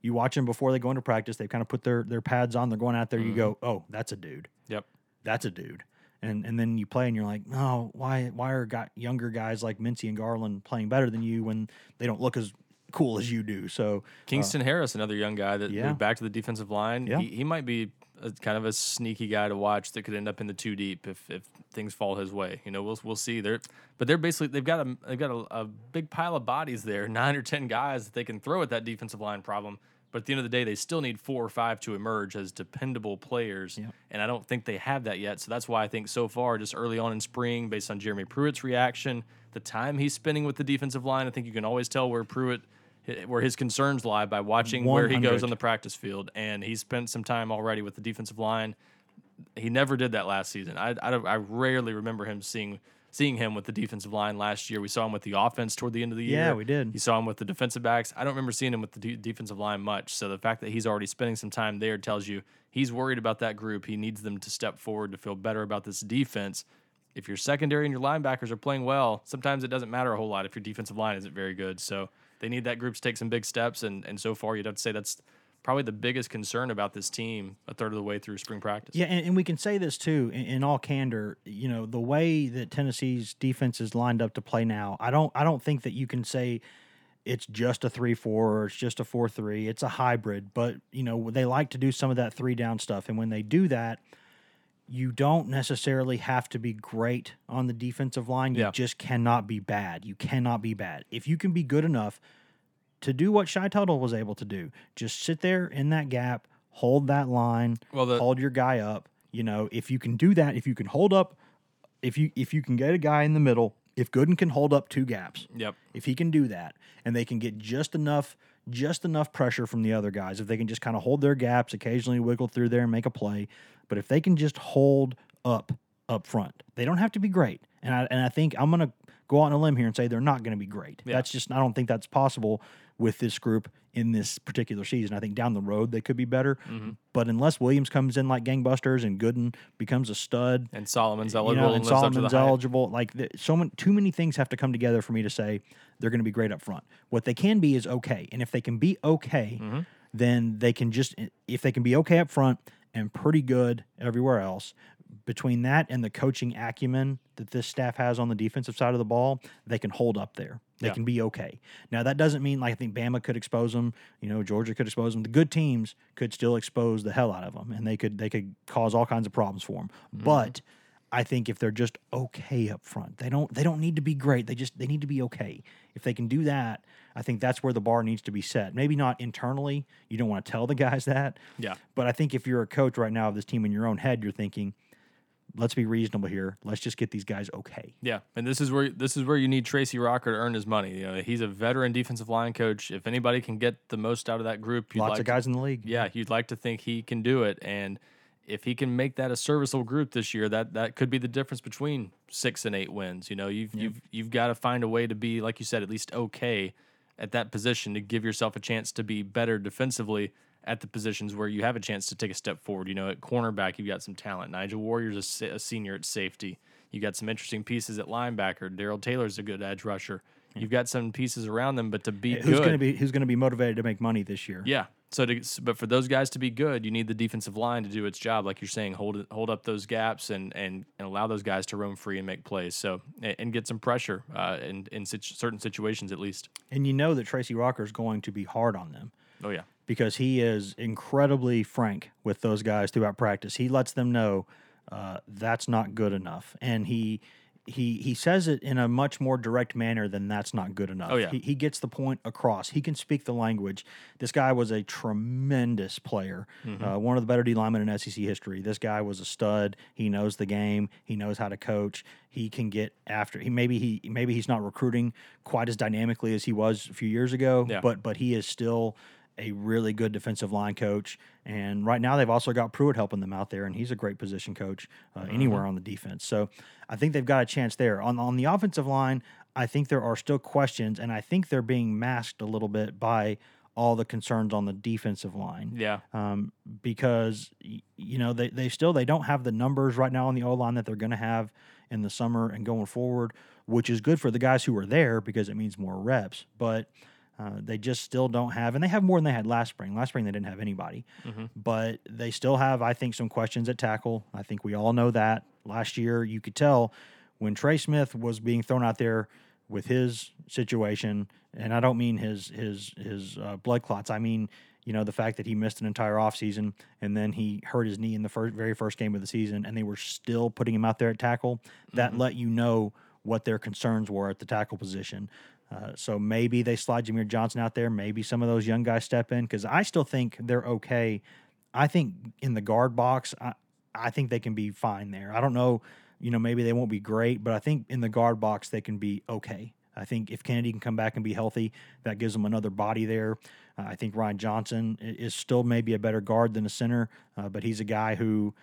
you watch them before they go into practice. They've kind of put their their pads on. They're going out there. You go, Mm-hmm. oh, that's a dude yep. that's a dude. And and then you play and you're like, no, why why are got younger guys like Mincey and Garland playing better than you when they don't look as cool as you do? So Kingston uh, Harris, another young guy that yeah. moved back to the defensive line. Yeah. He, he might be a, kind of a sneaky guy to watch that could end up in the two deep if, if things fall his way. You know, we'll we'll see. They're but they're basically they've got a they've got a, a big pile of bodies there, nine or ten guys that they can throw at that defensive line problem. But at the end of the day, they still need four or five to emerge as dependable players, and I don't think they have that yet. So that's why I think so far, just early on in spring, based on Jeremy Pruitt's reaction, the time he's spending with the defensive line, I think you can always tell where Pruitt where his concerns lie by watching where he goes on the practice field. And he spent some time already with the defensive line. He never did that last season. I, I, I rarely remember him seeing seeing him with the defensive line last year. We saw him with the offense toward the end of the year. Yeah, we did. You saw him with the defensive backs. I don't remember seeing him with the de- defensive line much. So the fact that he's already spending some time there tells you he's worried about that group. He needs them to step forward to feel better about this defense. If your secondary and your linebackers are playing well, sometimes it doesn't matter a whole lot if your defensive line isn't very good. So they need that group to take some big steps, and and so far you'd have to say that's probably the biggest concern about this team a third of the way through spring practice. Yeah, and, and we can say this too in, in all candor. You know, the way that Tennessee's defense is lined up to play now, I don't, I don't think that you can say it's just a three four or it's just a four three. It's a hybrid, but you know they like to do some of that three down stuff, and when they do that, you don't necessarily have to be great on the defensive line. You Yeah. just cannot be bad. You cannot be bad. If you can be good enough to do what Shy Tuttle was able to do, just sit there in that gap, hold that line, Well, the- hold your guy up. You know, if you can do that, if you can hold up, if you if you can get a guy in the middle, if Gooden can hold up two gaps, Yep. if he can do that, and they can get just enough just enough pressure from the other guys, if they can just kind of hold their gaps, occasionally wiggle through there and make a play, but if they can just hold up up front, they don't have to be great. And I and I think I'm gonna go out on a limb here and say they're not gonna be great. Yeah. That's just I don't think that's possible with this group in this particular season. I think down the road they could be better. Mm-hmm. But unless Williams comes in like gangbusters and Gooden becomes a stud, And Solomon's you eligible know, and and lives up Solomon's hype. eligible. Like the, so many, too many things have to come together for me to say they're going to be great up front. What they can be is okay, and if they can be okay, Mm-hmm. then they can just if they can be okay up front and pretty good everywhere else. Between that and the coaching acumen that this staff has on the defensive side of the ball, they can hold up there. They Yeah. can be okay. Now that doesn't mean like I think Bama could expose them. You know, Georgia could expose them. The good teams could still expose the hell out of them, and they could they could cause all kinds of problems for them. Mm-hmm. But I think if they're just okay up front, they don't they don't need to be great. They just they need to be okay. If they can do that, I think that's where the bar needs to be set. Maybe not internally. You don't want to tell the guys that. Yeah. But I think if you're a coach right now of this team in your own head, you're thinking, let's be reasonable here. Let's just get these guys okay. Yeah, and this is where this is where you need Tracy Rocker to earn his money. You know, he's a veteran defensive line coach. If anybody can get the most out of that group, Lots like of to- guys in the league. yeah, you'd like to think he can do it. And if he can make that a serviceable group this year, that that could be the difference between six and eight wins. You know, you've you've you've got to find a way to be, like you said, at least okay at that position to give yourself a chance to be better defensively at the positions where you have a chance to take a step forward. You know, at cornerback, you've got some talent. Nigel Warrior's a, a senior at safety. You got some interesting pieces at linebacker. Darrell Taylor's a good edge rusher. You've got some pieces around them, but to be Who's going to be who's going to be motivated to make money this year? yeah. So, to, but for those guys to be good, you need the defensive line to do its job, like you're saying, hold it, hold up those gaps and and, and allow those guys to roam free and make plays. So, and, and get some pressure uh, in in situ- certain situations at least. And you know that Tracy Rocker is going to be hard on them. Oh yeah, because he is incredibly frank with those guys throughout practice. He lets them know uh, that's not good enough, and he he he says it in a much more direct manner than that's not good enough. Oh, yeah. he, he gets the point across. He can speak the language. This guy was a tremendous player, Mm-hmm. uh, one of the better D linemen in SEC history. This guy was a stud. He knows the game. He knows how to coach. He can get after. He maybe he maybe he's not recruiting quite as dynamically as he was a few years ago, Yeah. but but he is still a really good defensive line coach. And right now, they've also got Pruitt helping them out there, and he's a great position coach uh, anywhere on the defense. So I think they've got a chance there. On on the offensive line, I think there are still questions, and I think they're being masked a little bit by all the concerns on the defensive line yeah, um, because you know they, they still they don't have the numbers right now on the O line that they're going to have in the summer and going forward, which is good for the guys who are there because it means more reps. But uh, they just still don't have, and they have more than they had last spring. Last spring they didn't have anybody, but they still have, I think, some questions at tackle. I think we all know that. Last year, you could tell when Trey Smith was being thrown out there with his situation, and I don't mean his his his uh, blood clots. I mean, you know, the fact that he missed an entire offseason and then he hurt his knee in the first very first game of the season, and they were still putting him out there at tackle. That let you know what their concerns were at the tackle position. Uh, so maybe they slide Jahmir Johnson out there. Maybe some of those young guys step in because I still think they're okay. I think in the guard box, I, I think they can be fine there. I don't know, you know, maybe they won't be great, but I think in the guard box they can be okay. I think if Kennedy can come back and be healthy, that gives them another body there. Uh, I think Ryan Johnson is still maybe a better guard than a center, uh, but he's a guy who,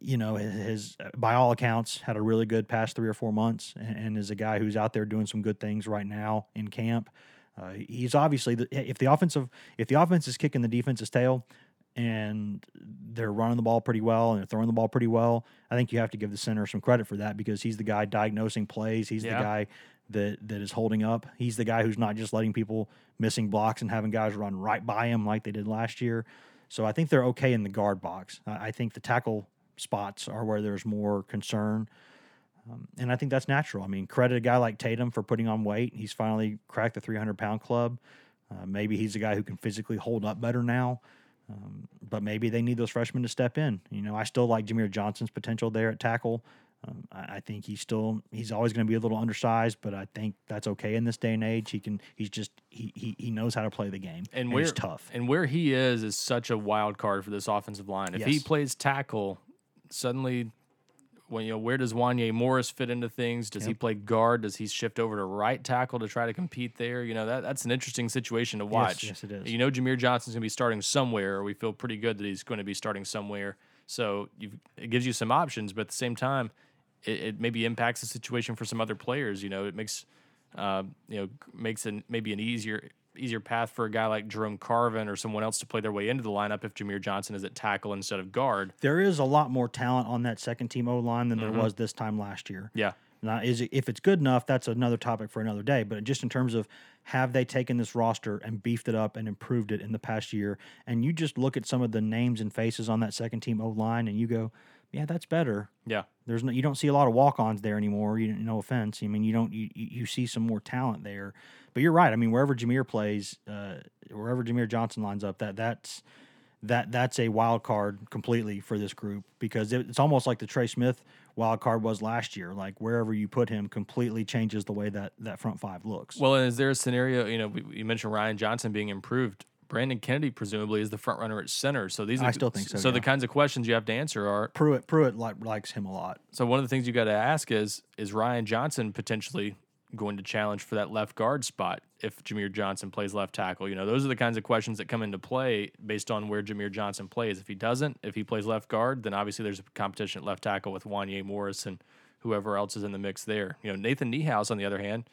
you know, has by all accounts had a really good past three or four months, and, is a guy who's out there doing some good things right now in camp. Uh, he's obviously the, if the offensive if the offense is kicking the defense's tail, and they're running the ball pretty well and they're throwing the ball pretty well. I think you have to give the center some credit for that because he's the guy diagnosing plays. He's Yeah. the guy that that is holding up. He's the guy who's not just letting people missing blocks and having guys run right by him like they did last year. So I think they're okay in the guard box. I, I think the tackle spots are where there's more concern. Um, and I think that's natural. I mean, credit a guy like Tatum for putting on weight. He's finally cracked the 300 pound club. Uh, maybe he's a guy who can physically hold up better now. Um, but maybe they need those freshmen to step in. You know, I still like Jahmir Johnson's potential there at tackle. Um, I, I, think he's still he's always going to be a little undersized, but I think that's okay in this day and age. He can he's just he he, he knows how to play the game and, and where, he's tough. And where he is is such a wild card for this offensive line. If Yes. he plays tackle, suddenly when you know where does Wanya Morris fit into things? Does he play guard? Does he shift over to right tackle to try to compete there? You know that that's an interesting situation to watch. yes, it is. You know Jahmir Johnson's going to be starting somewhere. We feel pretty good that he's going to be starting somewhere. So it gives you some options, but at the same time, it, it maybe impacts the situation for some other players. You know, it makes uh, you know makes an maybe an easier easier path for a guy like Jerome Carvin or someone else to play their way into the lineup if Jahmir Johnson is at tackle instead of guard. There is a lot more talent on that second team O line than Mm-hmm. there was this time last year. Yeah. Now, is it, if it's good enough, that's another topic for another day. But just in terms of have they taken this roster and beefed it up and improved it in the past year, and you just look at some of the names and faces on that second team O line, and you go, yeah, that's better. Yeah. There's no, you don't see a lot of walk-ons there anymore. You no offense. I mean, you don't you, you see some more talent there. But you're right. I mean, wherever Jahmir plays, uh, wherever Jahmir Johnson lines up, that that's that that's a wild card completely for this group because it, it's almost like the Trey Smith wild card was last year. Like wherever you put him, completely changes the way that that front five looks. Well, and is there a scenario? You know, you mentioned Ryan Johnson being improved. Brandon Kennedy presumably is the front runner at center. So these are I still think so, So the kinds of questions you have to answer are Pruitt Pruitt like, likes him a lot. So one of the things you got to ask is is Ryan Johnson potentially going to challenge for that left guard spot if Jahmir Johnson plays left tackle? You know, those are the kinds of questions that come into play based on where Jahmir Johnson plays. If he doesn't, if he plays left guard, then obviously there's a competition at left tackle with Wanya Morris and whoever else is in the mix there. You know, Nathan Niehaus on the other hand,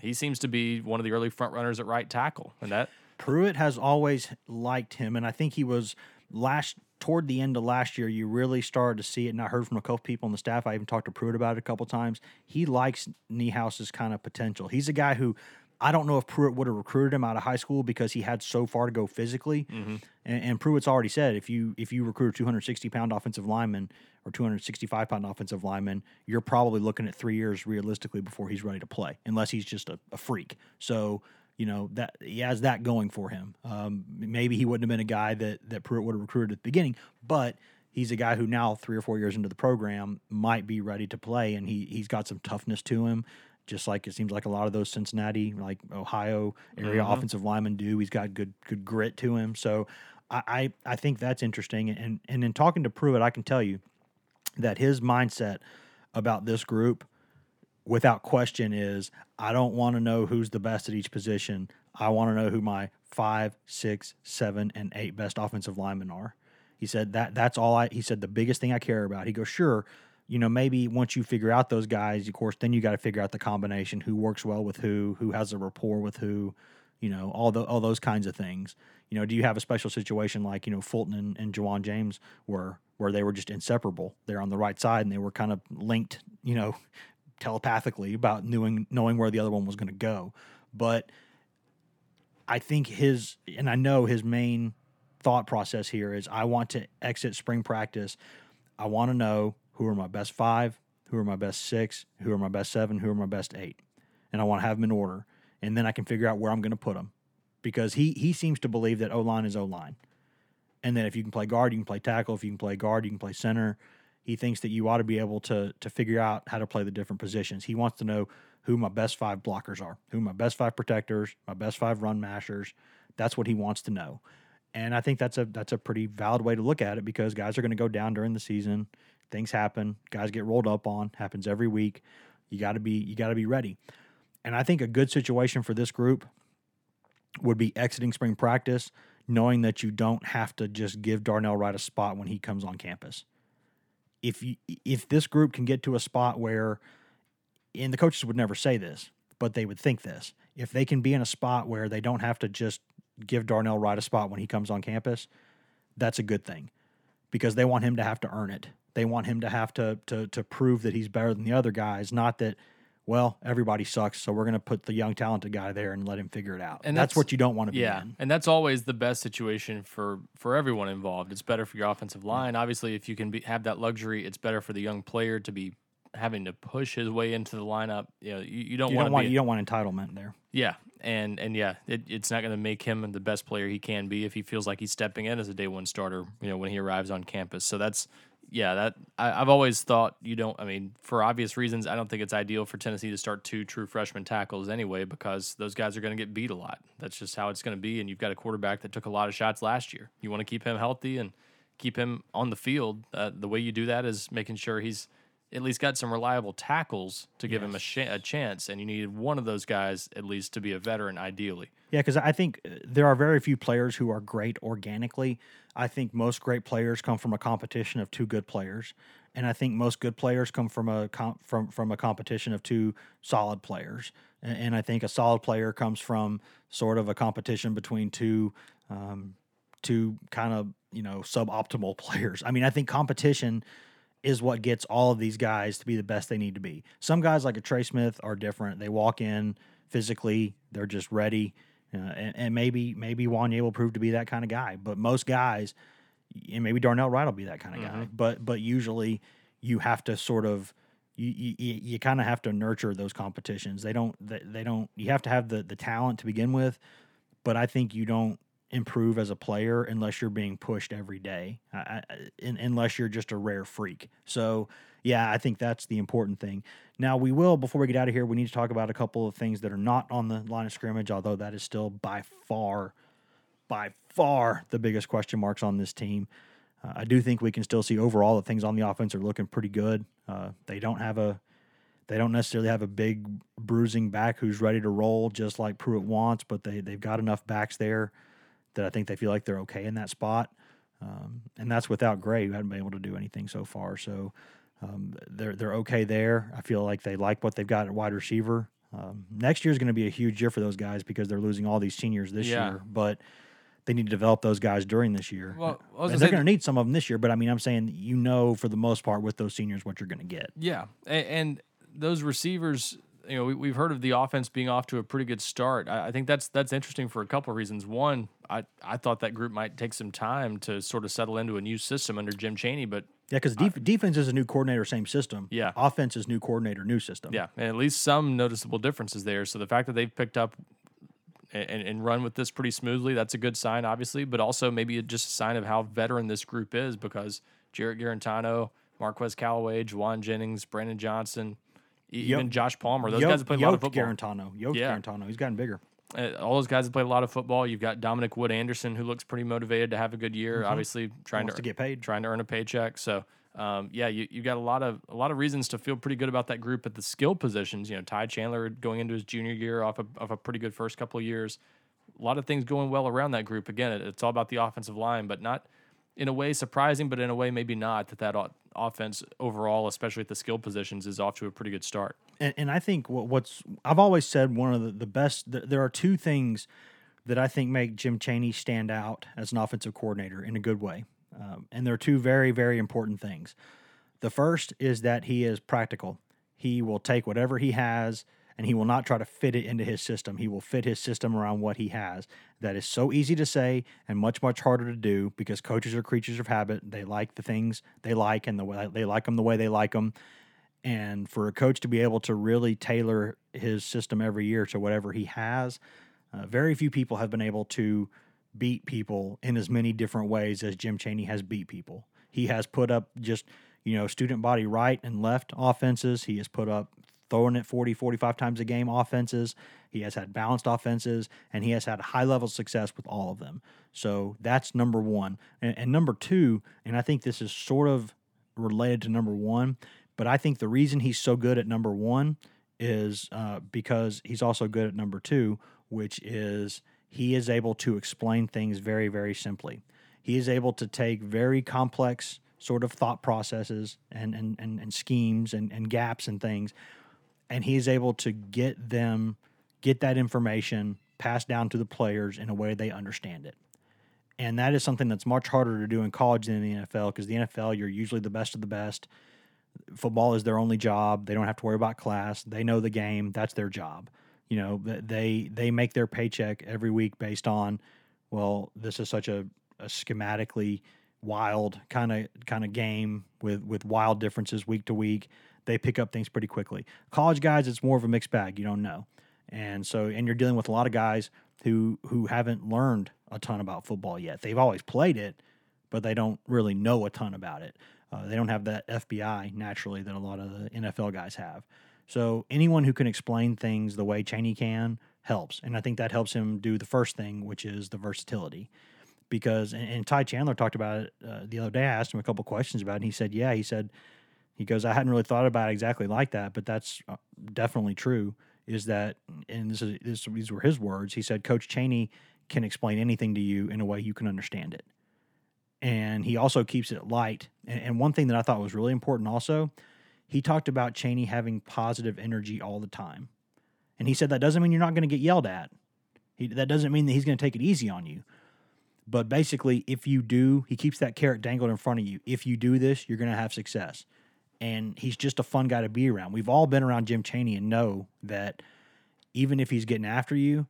he seems to be one of the early front runners at right tackle, and that Pruitt has always liked him, and I think he was last toward the end of last year. You really started to see it, and I heard from a couple people on the staff. I even talked to Pruitt about it a couple times. He likes Niehaus's kind of potential. He's a guy who I don't know if Pruitt would have recruited him out of high school because he had so far to go physically. Mm-hmm. And, and Pruitt's already said if you if you recruit a 260 pound offensive lineman or 265 pound offensive lineman, you're probably looking at three years realistically before he's ready to play, unless he's just a, a freak. So you know that he has that going for him. Um, maybe he wouldn't have been a guy that that Pruitt would have recruited at the beginning, but he's a guy who now three or four years into the program might be ready to play, and he he's got some toughness to him. Just like it seems like a lot of those Cincinnati, like Ohio area offensive linemen do. He's got good good grit to him. So I, I I think that's interesting. And and in talking to Pruitt, I can tell you that his mindset about this group without question is I don't want to know who's the best at each position. I want to know who my five, six, seven, and eight best offensive linemen are. He said that that's all I he said the biggest thing I care about. He goes, sure, you know, maybe once you figure out those guys, of course, then you got to figure out the combination, who works well with who, who has a rapport with who, you know, all the all those kinds of things. You know, do you have a special situation like, you know, Fulton and, and Jawan James were where they were just inseparable? They're on the right side and they were kind of linked, you know, telepathically about knowing knowing where the other one was going to go. But I think his and I know his main thought process here is I want to exit spring practice. I want to know who are my best five, who are my best six, who are my best seven, who are my best eight, and I want to have them in order, and then I can figure out where I'm going to put them, because he he seems to believe that O line is O line, and then if you can play guard, you can play tackle. If you can play guard, you can play center. He thinks that you ought to be able to to figure out how to play the different positions. He wants to know who my best five blockers are, who my best five protectors, my best five run mashers. That's what he wants to know. And I think that's a that's a pretty valid way to look at it because guys are going to go down during the season. Things happen. Guys get rolled up on. Happens every week. You got to be you got to be ready. And I think a good situation for this group would be exiting spring practice knowing that you don't have to just give Darnell Wright a spot when he comes on campus. If you if this group can get to a spot where and the coaches would never say this, but they would think this. If they can be in a spot where they don't have to just give Darnell Wright a spot when he comes on campus, that's a good thing because they want him to have to earn it. They want him to have to to to prove that he's better than the other guys, not that well, everybody sucks, so we're going to put the young talented guy there and let him figure it out. And that's, that's- what you don't want to be Yeah, and that's always the best situation for for everyone involved. It's better for your offensive line. Obviously, if you can be, have that luxury, it's better for the young player to be having to push his way into the lineup. You know, you, you don't You want don't want be you don't want entitlement there. yeah, and and yeah, it, it's not going to make him the best player he can be if he feels like he's stepping in as a day one starter. You know, when he arrives on campus. So that's yeah, that I, I've always thought you don't. I mean, for obvious reasons, I don't think it's ideal for Tennessee to start two true freshman tackles anyway because those guys are going to get beat a lot. That's just how it's going to be. And you've got a quarterback that took a lot of shots last year. You want to keep him healthy and keep him on the field. Uh, the way you do that is making sure he's at least got some reliable tackles to give him a, sh- a chance. And you needed one of those guys at least to be a veteran, ideally. Yeah, because I think uh, there are very few players who are great organically. I think most great players come from a competition of two good players, and I think most good players come from a from from a competition of two solid players. And, and I think a solid player comes from sort of a competition between two um, two kind of you know suboptimal players. I mean, I think competition is what gets all of these guys to be the best they need to be. Some guys like a Trey Smith are different. They walk in physically, they're just ready, uh, and, and maybe maybe Wanya will prove to be that kind of guy. But most guys, and maybe Darnell Wright will be that kind of guy. But but usually you have to sort of you you, you kind of have to nurture those competitions. They don't they, they don't you have to have the the talent to begin with, but I think you don't improve as a player unless you're being pushed every day, I, I, un- unless you're just a rare freak. So, yeah, I think that's the important thing. Now, we will, before we get out of here, we need to talk about a couple of things that are not on the line of scrimmage, although that is still by far, by far the biggest question marks on this team. Uh, I do think we can still see overall that things on the offense are looking pretty good. Uh, they don't have a they don't necessarily have a big bruising back who's ready to roll just like Pruitt wants, but they they've got enough backs there that I think they feel like they're okay in that spot. Um, and that's without Gray, who hadn't been able to do anything so far. So um, they're they're okay there. I feel like they like what they've got at wide receiver. Um, next year is going to be a huge year for those guys because they're losing all these seniors this Yeah. year. But they need to develop those guys during this year. Well, they're going to need some of them this year. But I mean, I'm saying you know for the most part with those seniors what you're going to get. Yeah, and, and those receivers, you know, we, we've heard of the offense being off to a pretty good start. I, I think that's that's interesting for a couple of reasons. One, I I thought that group might take some time to sort of settle into a new system under Jim Chaney, but Yeah, because def- defense is a new coordinator, same system. Yeah. offense is new coordinator, new system. yeah, and at least some noticeable differences there. So the fact that they've picked up and, and run with this pretty smoothly, that's a good sign, obviously, but also maybe just a sign of how veteran this group is because Jarrett Guarantano, Marquez Callaway, Jauan Jennings, Brandon Johnson, Yo- even Josh Palmer, those Yo- guys have played a lot of football. Guarantano, Yoke Yeah. Guarantano, he's gotten bigger. Uh, all those guys have played a lot of football. You've got Dominick Wood-Anderson, who looks pretty motivated to have a good year. Obviously, trying Mm-hmm. Wants to get paid. trying to earn a paycheck. So, um, yeah, you you got a lot of a lot of reasons to feel pretty good about that group at the skill positions. You know, Ty Chandler going into his junior year off of, of a pretty good first couple of years. A lot of things going well around that group. Again, it, it's all about the offensive line, but not in a way surprising, but in a way maybe not that that offense overall, especially at the skill positions, is off to a pretty good start. And, and I think what, what's I've always said one of the, the best. th- There are two things that I think make Jim Chaney stand out as an offensive coordinator in a good way, um, and there are two very very important things. The first is that he is practical. He will take whatever he has and he will not try to fit it into his system. He will fit his system around what he has. That is so easy to say and much much harder to do because coaches are creatures of habit. They like the things they like and the way they like them the way they like them. And for a coach to be able to really tailor his system every year to whatever he has, uh, very few people have been able to beat people in as many different ways as Jim Chaney has beat people. He has put up just, you know, student body right and left offenses. He has put up throwing it 40, 45 times a game offenses. He has had balanced offenses and he has had high level success with all of them. So that's number one. And, and number two, and I think this is sort of related to number one, but I think the reason he's so good at number one is uh, because he's also good at number two, which is he is able to explain things very, very simply. He is able to take very complex sort of thought processes and and, and, and schemes and, and gaps and things, and he is able to get them get that information passed down to the players in a way they understand it. And that is something that's much harder to do in college than in the NFL because the NFL you're usually the best of the best. football is their only job. They don't have to worry about class. They know the game. That's their job. You know, they they make their paycheck every week based on, well, this is such a, a schematically wild kind of kind of game with with wild differences week to week. They pick up things pretty quickly. College guys, it's more of a mixed bag. You don't know, and so and you're dealing with a lot of guys who who haven't learned a ton about football yet. They've always played it, but they don't really know a ton about it. Uh, they don't have that FBI naturally that a lot of the NFL guys have. So anyone who can explain things the way Chaney can helps, and I think that helps him do the first thing, which is the versatility. Because and, and Ty Chandler talked about it uh, the other day. I asked him a couple questions about it, and he said, "Yeah." He said, "He goes, I hadn't really thought about it exactly like that, but that's uh, definitely true." Is that and this is this, these were his words. He said, "Coach Chaney can explain anything to you in a way you can understand it." and he also keeps it light. And, and, one thing that I thought was really important also, he talked about Chaney having positive energy all the time. And he said that doesn't mean you're not going to get yelled at. He, that doesn't mean that he's going to take it easy on you. But basically, if you do, he keeps that carrot dangled in front of you. If you do this, you're going to have success. And he's just a fun guy to be around. We've all been around Jim Chaney and know that even if he's getting after you,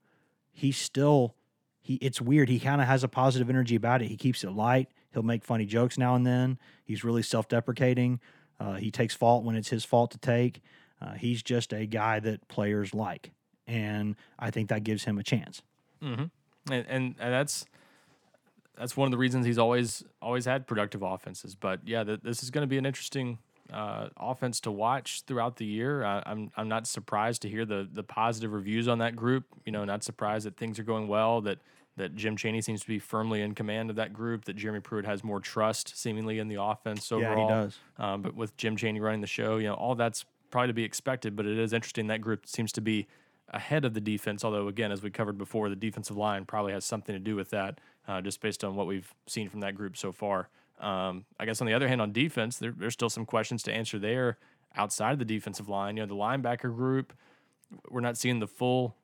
he's still he it's weird. He kind of has a positive energy about it. He keeps it light. He'll make funny jokes now and then. He's really self deprecating. Uh, he takes fault when it's his fault to take. Uh, he's just a guy that players like. And I think that gives him a chance. Mm-hmm. And, and, and that's that's one of the reasons he's always always had productive offenses. But yeah, th- this is going to be an interesting uh, offense to watch throughout the year. I, I'm I'm not surprised to hear the the positive reviews on that group. You know, not surprised that things are going well. That that Jim Chaney seems to be firmly in command of that group, that Jeremy Pruitt has more trust seemingly in the offense overall. Yeah, he does. Um, but with Jim Chaney running the show, you know, all that's probably to be expected, but it is interesting that group seems to be ahead of the defense. Although, again, as we covered before, the defensive line probably has something to do with that, uh, just based on what we've seen from that group so far. Um, I guess on the other hand, on defense, there, there's still some questions to answer there outside of the defensive line. You know, the linebacker group, we're not seeing the full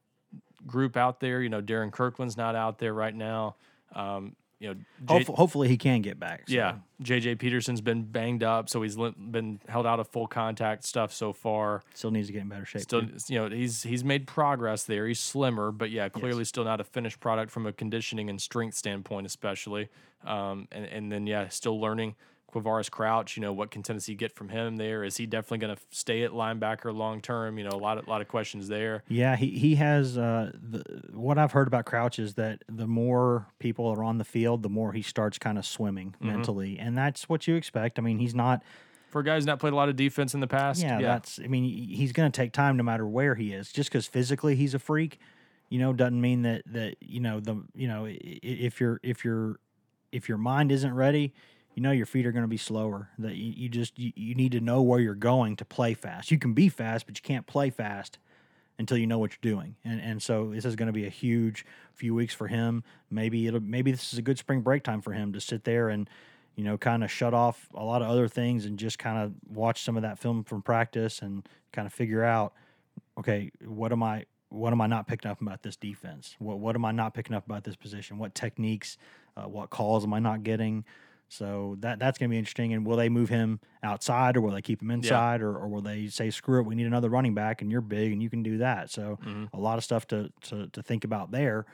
group out there. You know, Darrin Kirkland's not out there right now. Um, you know, J- hopefully, hopefully, he can get back. So. Yeah, JJ Peterson's been banged up, so he's been held out of full contact stuff so far. Still needs to get in better shape. Still, too. you know, he's he's made progress there. He's slimmer, but yeah, clearly still not a finished product from a conditioning and strength standpoint, especially. Um, and and then yeah, still learning Quavaris Crouch, you know, what can Tennessee get from him there? Is he definitely going to stay at linebacker long term? You know, a lot of lot of questions there. Yeah, he he has. Uh, the, what I've heard about Crouch is that the more people are on the field, the more he starts kind of swimming mm-hmm. mentally, and that's what you expect. I mean, he's not for a guy who's not played a lot of defense in the past. Yeah, yeah. that's. I mean, he's going to take time no matter where he is. Just because physically he's a freak, you know, doesn't mean that that you know the you know if you're if you're if your mind isn't ready you know your feet are going to be slower. That you, you just you, you need to know where you're going to play fast. You can be fast, but you can't play fast until you know what you're doing. And and so this is going to be a huge few weeks for him. Maybe it'll maybe this is a good spring break time for him to sit there and you know kind of shut off a lot of other things and just kind of watch some of that film from practice and kind of figure out okay, what am I what am I not picking up about this defense? What what am I not picking up about this position? What techniques, uh, what calls am I not getting? So that that's going to be interesting. And will they move him outside, or will they keep him inside, yeah. or, or will they say, "Screw it, we need another running back, and you're big and you can do that." So mm-hmm. a lot of stuff to to, to think about there.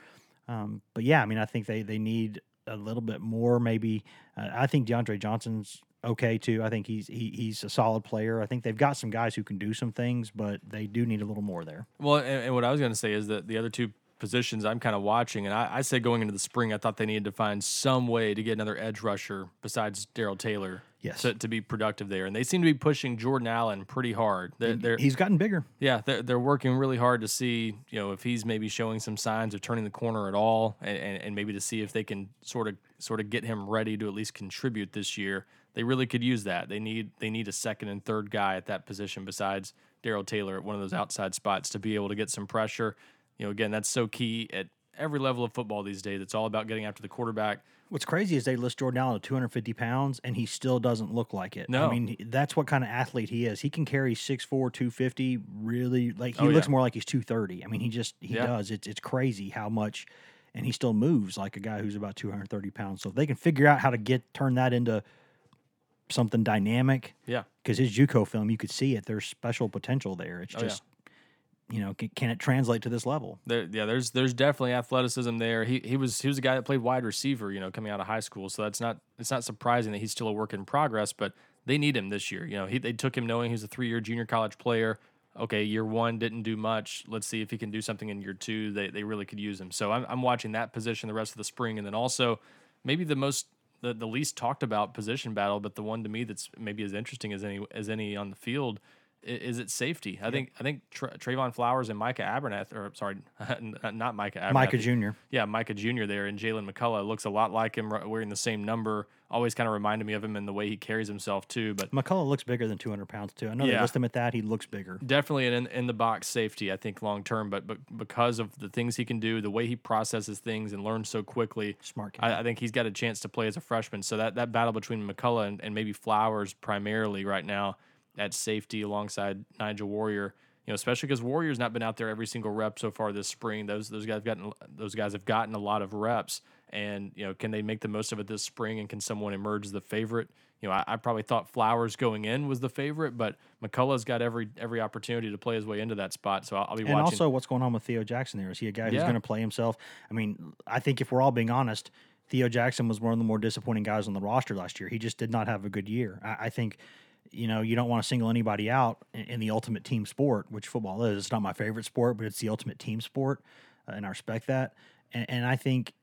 Um, but yeah, I mean, I think they they need a little bit more. Maybe uh, I think DeAndre Johnson's okay too. I think he's he, he's a solid player. I think they've got some guys who can do some things, but they do need a little more there. Well, and, and what I was going to say is that the other two positions I'm kind of watching. And I, I said going into the spring, I thought they needed to find some way to get another edge rusher besides Darrell Taylor. Yes. To, to be productive there. And they seem to be pushing Jordan Allen pretty hard. They're, they're, he's gotten bigger. Yeah. They're, they're working really hard to see, you know, if he's maybe showing some signs of turning the corner at all and, and, and maybe to see if they can sort of sort of get him ready to at least contribute this year. They really could use that. They need they need a second and third guy at that position besides Darrell Taylor at one of those outside spots to be able to get some pressure. You know, again, that's so key at every level of football these days. It's all about getting after the quarterback. What's crazy is they list Jordan Allen at 250 pounds, and he still doesn't look like it. No. I mean, that's what kind of athlete he is. He can carry 6'4", 250, really, like, he oh, looks yeah. more like he's 230. I mean, he just, he yeah. does. It's, it's crazy how much, and he still moves like a guy who's about 230 pounds. So if they can figure out how to get, turn that into something dynamic. Yeah. Because his JUCO film, you could see it. There's special potential there. It's Oh, yeah. You know, can, can it translate to this level? There, yeah, there's there's definitely athleticism there. He he was he was a guy that played wide receiver, you know, coming out of high school. So that's not it's not surprising that he's still a work in progress. But they need him this year. You know, he they took him knowing he's a three year junior college player. Okay, year one didn't do much. Let's see if he can do something in year two. They they really could use him. So I'm I'm watching that position the rest of the spring, and then also maybe the most the, the least talked about position battle, but the one to me that's maybe as interesting as any as any on the field is it safety. I think I think Tra- Trevon Flowers and Micah Abernathy, or sorry, not Micah Abernathy. Micah Jr. Yeah, Micah Jr. there, and Jaylen McCollough looks a lot like him, wearing the same number. Always kind of reminded me of him in the way he carries himself too. But McCollough looks bigger than 200 pounds, too. I know they Yeah. list him at that. He looks bigger. definitely an in, in the box safety, I think long term. But but because of the things he can do, the way he processes things and learns so quickly, Smart. I, I think he's got a chance to play as a freshman. So that that battle between McCollough and, and maybe Flowers primarily right now at safety alongside Nigel Warrior. You know, especially because Warrior's not been out there every single rep so far this spring. Those those guys have gotten those guys have gotten a lot of reps, and you know, can they make the most of it this spring? And can someone emerge as the favorite? You know, I, I probably thought Flowers going in was the favorite, but McCollough's got every every opportunity to play his way into that spot. So I'll, I'll be And watching. also, what's going on with Theo Jackson there? Is he a guy who's Yeah. going to play himself? I mean, I think if we're all being honest, Theo Jackson was one of the more disappointing guys on the roster last year. He just did not have a good year. I, I think, you know, you don't want to single anybody out in, the ultimate team sport, which football is. It's not my favorite sport, but it's the ultimate team sport, uh, and I respect that. And, and I think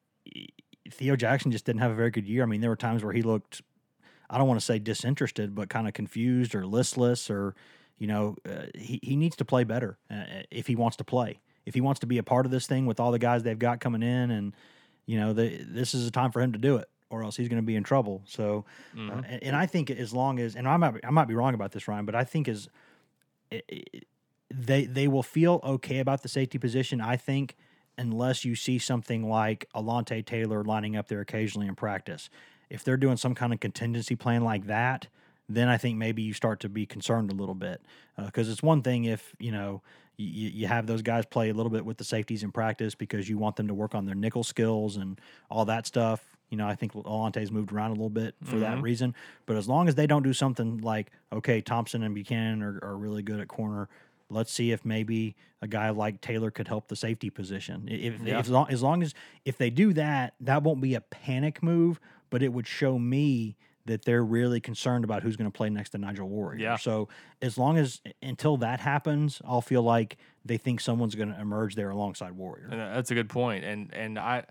Theo Jackson just didn't have a very good year. I mean, there were times where he looked I don't want to say disinterested, but kind of confused or listless, or you know, uh, he he needs to play better uh, if he wants to play. If he wants to be a part of this thing with all the guys they've got coming in, and you know, this is a time for him to do it, or else he's going to be in trouble. So, uh, and, and I think as long as, and I might be, I might be wrong about this, Ryan, but I think as i- i- they they will feel okay about the safety position. I think unless you see something like Alontae Taylor lining up there occasionally in practice. If they're doing some kind of contingency plan like that, then I think maybe you start to be concerned a little bit because it's one thing if you know you, you have those guys play a little bit with the safeties in practice because you want them to work on their nickel skills and all that stuff. You know, I think Alontae's moved around a little bit for that mm-hmm. reason. But as long as they don't do something like, okay, Thompson and Buchanan are, are really good at corner, let's see if maybe a guy like Taylor could help the safety position. If, if, as, long, as long as if they do that, that won't be a panic move, but it would show me that they're really concerned about who's going to play next to Nigel Warrior. Yeah. So as long as until that happens, I'll feel like they think someone's going to emerge there alongside Warrior. And uh, that's a good point. And and I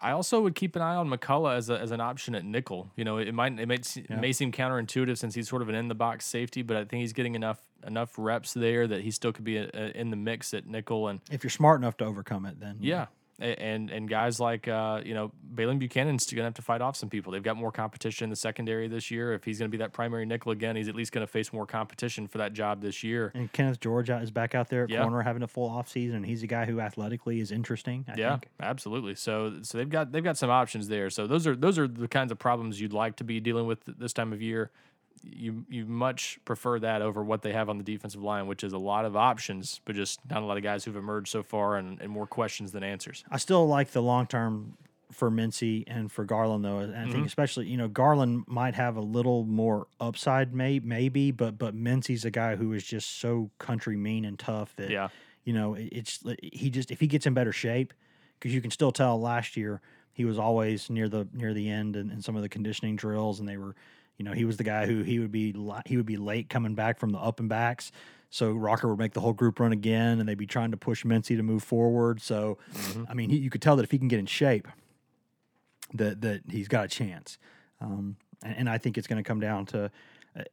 I also would keep an eye on McCollough as, a, as an option at nickel. You know, it might it, se- it may seem counterintuitive since he's sort of an in the box safety, but I think he's getting enough enough reps there that he still could be a, a, in the mix at nickel. And If you're smart enough to overcome it, then yeah, and and guys like uh, you know Baylen Buchanan's going to have to fight off some people. They've got more competition in the secondary this year. If he's going to be that primary nickel again, he's at least going to face more competition for that job this year. And Kenneth George is back out there at Yeah. corner having a full offseason, and he's a guy who athletically is interesting. I yeah, think. absolutely. So so they've got they've got some options there. So those are those are the kinds of problems you'd like to be dealing with this time of year. You you much prefer that over what they have on the defensive line, which is a lot of options, but just not a lot of guys who've emerged so far and, and more questions than answers. I still like the long term for Mincey and for Garland though. And I Mm-hmm. think especially you know Garland might have a little more upside, may maybe, but but Mincey's a guy who is just so country mean and tough that Yeah. you know it- it's he just if he gets in better shape because you can still tell last year he was always near the near the end in, in some of the conditioning drills and they were you know he was the guy who he would be he would be late coming back from the up and backs so rocker would make the whole group run again and they'd be trying to push Mincey to move forward so i mean he, you could tell that if he can get in shape that that he's got a chance um, and, and i think it's going to come down to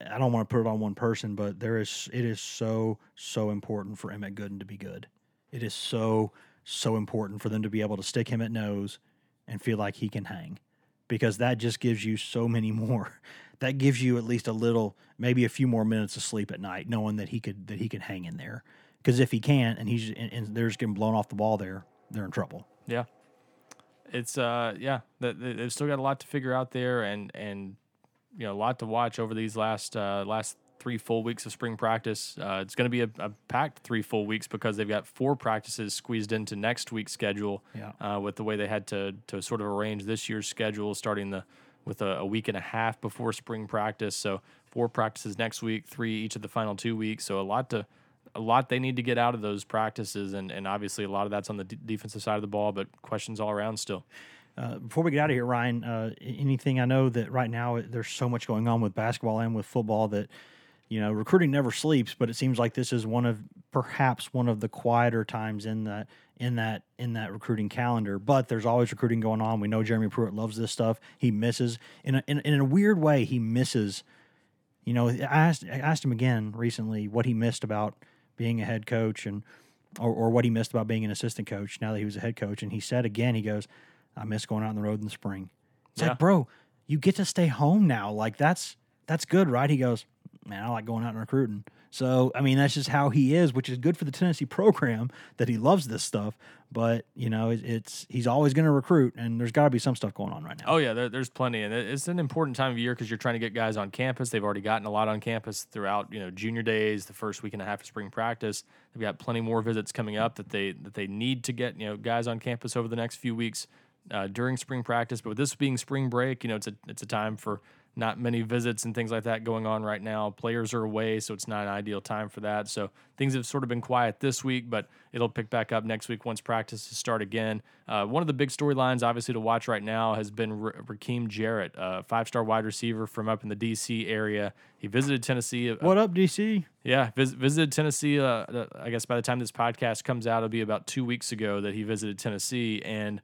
I don't want to put it on one person, but there is it is so so important for Emmit Gooden to be good. It is so so important for them to be able to stick him at nose and feel like he can hang, because that just gives you so many more. That gives you at least a little, maybe a few more minutes of sleep at night, knowing that he could that he can hang in there. Because if he can't, and he's and, and they're just getting blown off the ball, there they're in trouble. Yeah. It's uh yeah, they, they- they've still got a lot to figure out there and and you know, a lot to watch over these last uh last three full weeks of spring practice. Uh, it's going to be a, a packed three full weeks because they've got four practices squeezed into next week's schedule. Yeah. Uh, with the way they had to to sort of arrange this year's schedule, starting the with a, a week and a half before spring practice. So four practices next week, three each of the final two weeks. So a lot to a lot they need to get out of those practices, and, and obviously a lot of that's on the d- defensive side of the ball, but questions all around still. Uh, before we get out of here, Ryan, uh, anything I know that right now there's so much going on with basketball and with football that you know recruiting never sleeps, but it seems like this is one of perhaps one of the quieter times in that in that in that recruiting calendar. But there's always recruiting going on. We know Jeremy Pruitt loves this stuff. He misses in a, in, in a weird way. He misses. You know, I asked I asked him again recently what he missed about being a head coach and or, or what he missed about being an assistant coach now that he was a head coach. And he said again, he goes, I miss going out on the road in the spring. It's Yeah. like, bro, you get to stay home now. Like that's that's good, right? He goes, Man, I like going out and recruiting. So I mean, that's just how he is, which is good for the Tennessee program that he loves this stuff. But you know, it, it's he's always going to recruit, and there's got to be some stuff going on right now. Oh yeah, there, there's plenty, and it's an important time of year because you're trying to get guys on campus. They've already gotten a lot on campus throughout, you know, junior days, the first week and a half of spring practice. They've got plenty more visits coming up that they that they need to get, you know, guys on campus over the next few weeks uh, during spring practice. But with this being spring break, you know, it's a it's a time for not many visits and things like that going on right now. Players are away, so it's not an ideal time for that. So things have sort of been quiet this week, but it'll pick back up next week once practices start again. Uh, one of the big storylines, obviously, to watch right now has been R- Rakim Jarrett, a five-star wide receiver from up in the D.C. area. He visited Tennessee. uh, What up, DC? yeah, vis- visited Tennessee. Uh, uh, I guess by the time this podcast comes out, it'll be about two weeks ago that he visited Tennessee, and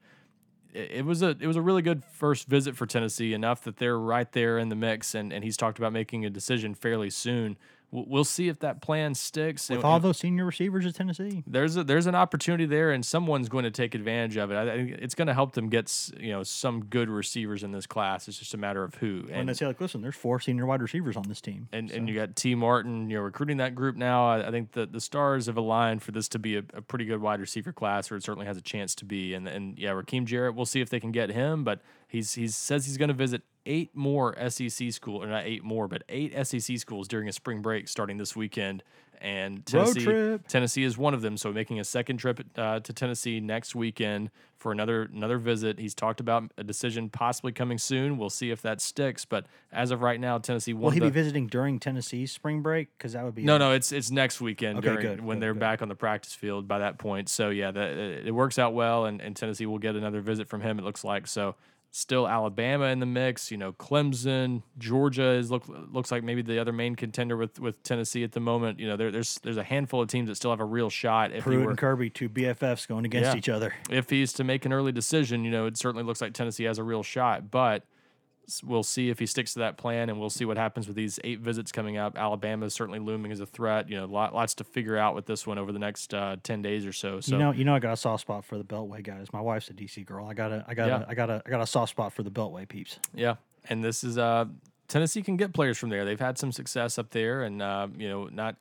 it, was a it was a really good first visit for Tennessee. Enough that they're right there in the mix, and, and he's talked about making a decision fairly soon. We'll, see if that plan sticks. With all those senior receivers at Tennessee, there's a, there's an opportunity there, and someone's going to take advantage of it. I, think it's going to help them get you know some good receivers in this class. It's just a matter of who. and they say like, listen, there's four senior wide receivers on this team. and, and you got Tee Martin, you know, recruiting that group now. I, I think the the stars have aligned for this to be a, a pretty good wide receiver class, or it certainly has a chance to be. And and yeah, Rakim Jarrett, we'll see if they can get him, but he's he's says he's going to visit eight more SEC schools, or not eight more, but eight SEC schools during a spring break starting this weekend. And Tennessee. Tennessee is one of them. So making a second trip uh, to Tennessee next weekend for another another visit. He's talked about a decision possibly coming soon. We'll see if that sticks. But as of right now, Tennessee Will he the, be visiting during Tennessee's spring break? Because that would be no, no, it's it's next weekend Okay, during, good, when good, they're good. back on the practice field by that point. So yeah, that it works out well, and, and Tennessee will get another visit from him. It looks like so. Still Alabama in the mix, you know. Clemson, Georgia is look looks like maybe the other main contender with, with Tennessee at the moment. You know, there, there's there's a handful of teams that still have a real shot if Pruitt were and Kirby, two BFFs going against Yeah. each other. if he's to make an early decision, you know, it certainly looks like Tennessee has a real shot. But we'll see if he sticks to that plan, and we'll see what happens with these eight visits coming up. Alabama is certainly looming as a threat. You know, lot, lots to figure out with this one over the next uh, ten days or so. So you know, you know, I got a soft spot for the Beltway guys. My wife's a DC girl. I got a, I got Yeah. a, I got a, I got a soft spot for the Beltway peeps. Yeah, and this is uh Tennessee can get players from there. They've had some success up there, and uh, you know not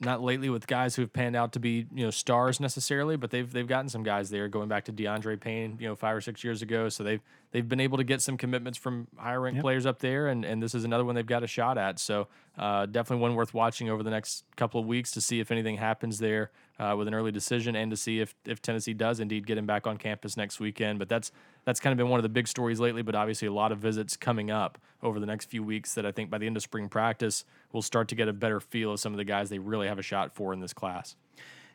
not lately with guys who have panned out to be you know stars necessarily, but they've they've gotten some guys there going back to DeAndre Payne, you know five or six years ago. So they've they've been able to get some commitments from higher ranked players up there, and and this is another one they've got a shot at. So uh, definitely one worth watching over the next couple of weeks to see if anything happens there uh, with an early decision, and to see if if Tennessee does indeed get him back on campus next weekend. But that's that's kind of been one of the big stories lately. But obviously a lot of visits coming up over the next few weeks that I think by the end of spring practice we'll start to get a better feel of some of the guys they really have a shot for in this class.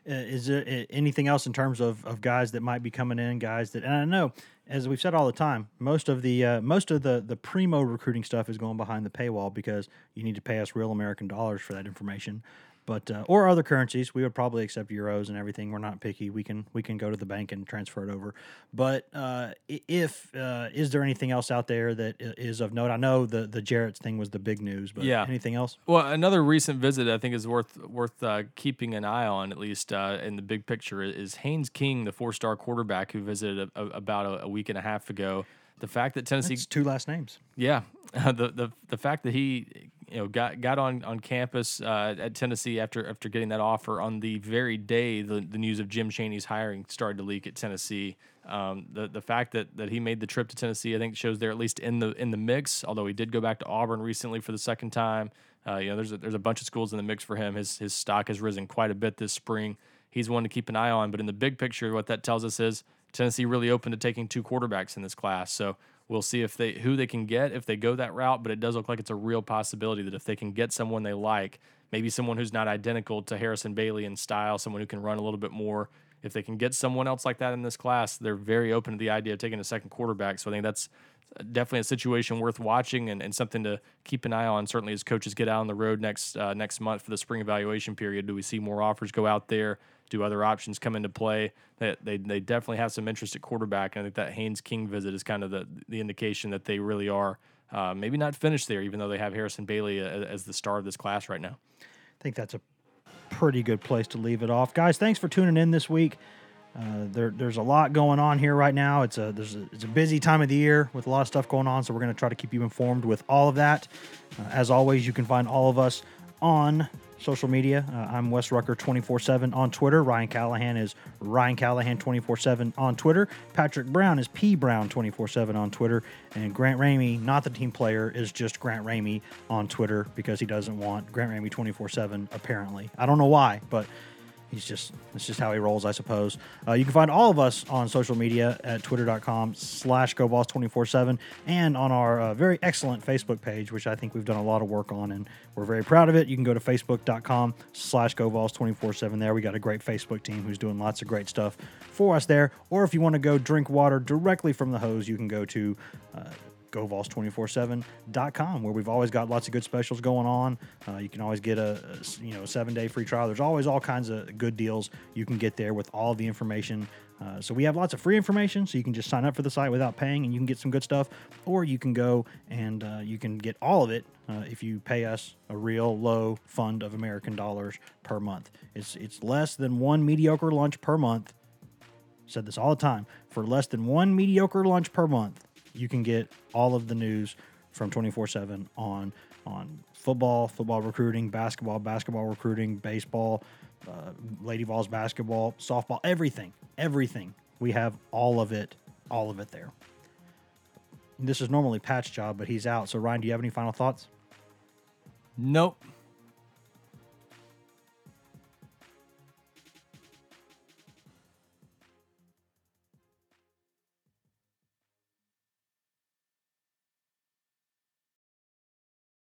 Uh, is there anything else in terms of, of guys that might be coming in? Guys that, and I know, as we've said all the time, most of the uh, most of the the primo recruiting stuff is going behind the paywall because you need to pay us real American dollars for that information. But uh, or other currencies, we would probably accept euros and everything. We're not picky. We can we can go to the bank and transfer it over. But uh, if uh, is there anything else out there that is of note? I know the the Jarrett's thing was the big news, but Yeah. anything else? Well, another recent visit I think is worth worth uh, keeping an eye on, at least uh, in the big picture, is Haynes King, the four star quarterback who visited a, a, about a, a week and a half ago. The fact that Tennessee It's two last names. Yeah, the the the fact that he you know got got on on campus uh, at Tennessee after after getting that offer on the very day the, the news of Jim Chaney's hiring started to leak at Tennessee. Um, the the fact that that he made the trip to Tennessee, I think, shows they're at least in the in the mix. Although he did go back to Auburn recently for the second time. Uh, you know, there's a, there's a bunch of schools in the mix for him. His his stock has risen quite a bit this spring. He's one to keep an eye on. But in the big picture, what that tells us is Tennessee really open to taking two quarterbacks in this class. So We'll see if they who they can get if they go that route, but it does look like it's a real possibility that if they can get someone they like, maybe someone who's not identical to Harrison Bailey in style, someone who can run a little bit more, if they can get someone else like that in this class, they're very open to the idea of taking a second quarterback. So I think that's definitely a situation worth watching and, and something to keep an eye on. Certainly, as coaches get out on the road next uh, next month for the spring evaluation period, do we see more offers go out there? Do other options come into play? They, they, they definitely have some interest at quarterback. And I think that Haynes King visit is kind of the, the indication that they really are uh, maybe not finished there, even though they have Harrison Bailey as, as the star of this class right now. I think that's a pretty good place to leave it off. Guys, thanks for tuning in this week. Uh, there, there's a lot going on here right now. It's a there's a, it's a busy time of the year with a lot of stuff going on. So we're going to try to keep you informed with all of that. Uh, as always, you can find all of us on social media. Uh, I'm Wes Rucker 24 7 on Twitter. Ryan Callahan is Ryan Callahan 24 7 on Twitter. Patrick Brown is P Brown 24 7 on Twitter. And Grant Ramey, not the team player, is just Grant Ramey on Twitter because he doesn't want Grant Ramey 24 7, apparently. I don't know why, but he's just it's just how he rolls i suppose. Uh, you can find all of us on social media at twitter.com slash govols247 and on our uh, very excellent facebook page which i think we've done a lot of work on and we're very proud of it. You can go to facebook.com slash govols247 there we got a great facebook team who's doing lots of great stuff for us there. Or if you want to go drink water directly from the hose you can go to uh, govols247.com where we've always got lots of good specials going on. Uh, you can always get a, a, you know seven day free trial. There's always all kinds of good deals you can get there with all the information. Uh, so we have lots of free information, so you can just sign up for the site without paying, and you can get some good stuff. Or you can go and uh, you can get all of it uh, if you pay us a real low fund of American dollars per month. It's it's less than one mediocre lunch per month. Said this all the time. For less than one mediocre lunch per month, you can get all of the news from 24/7 on on football, football recruiting, basketball, basketball recruiting, baseball, uh, Lady Vols basketball, softball, everything, everything. We have all of it, all of it there. This is normally Pat's job, but he's out. So Ryan, do you have any final thoughts? Nope.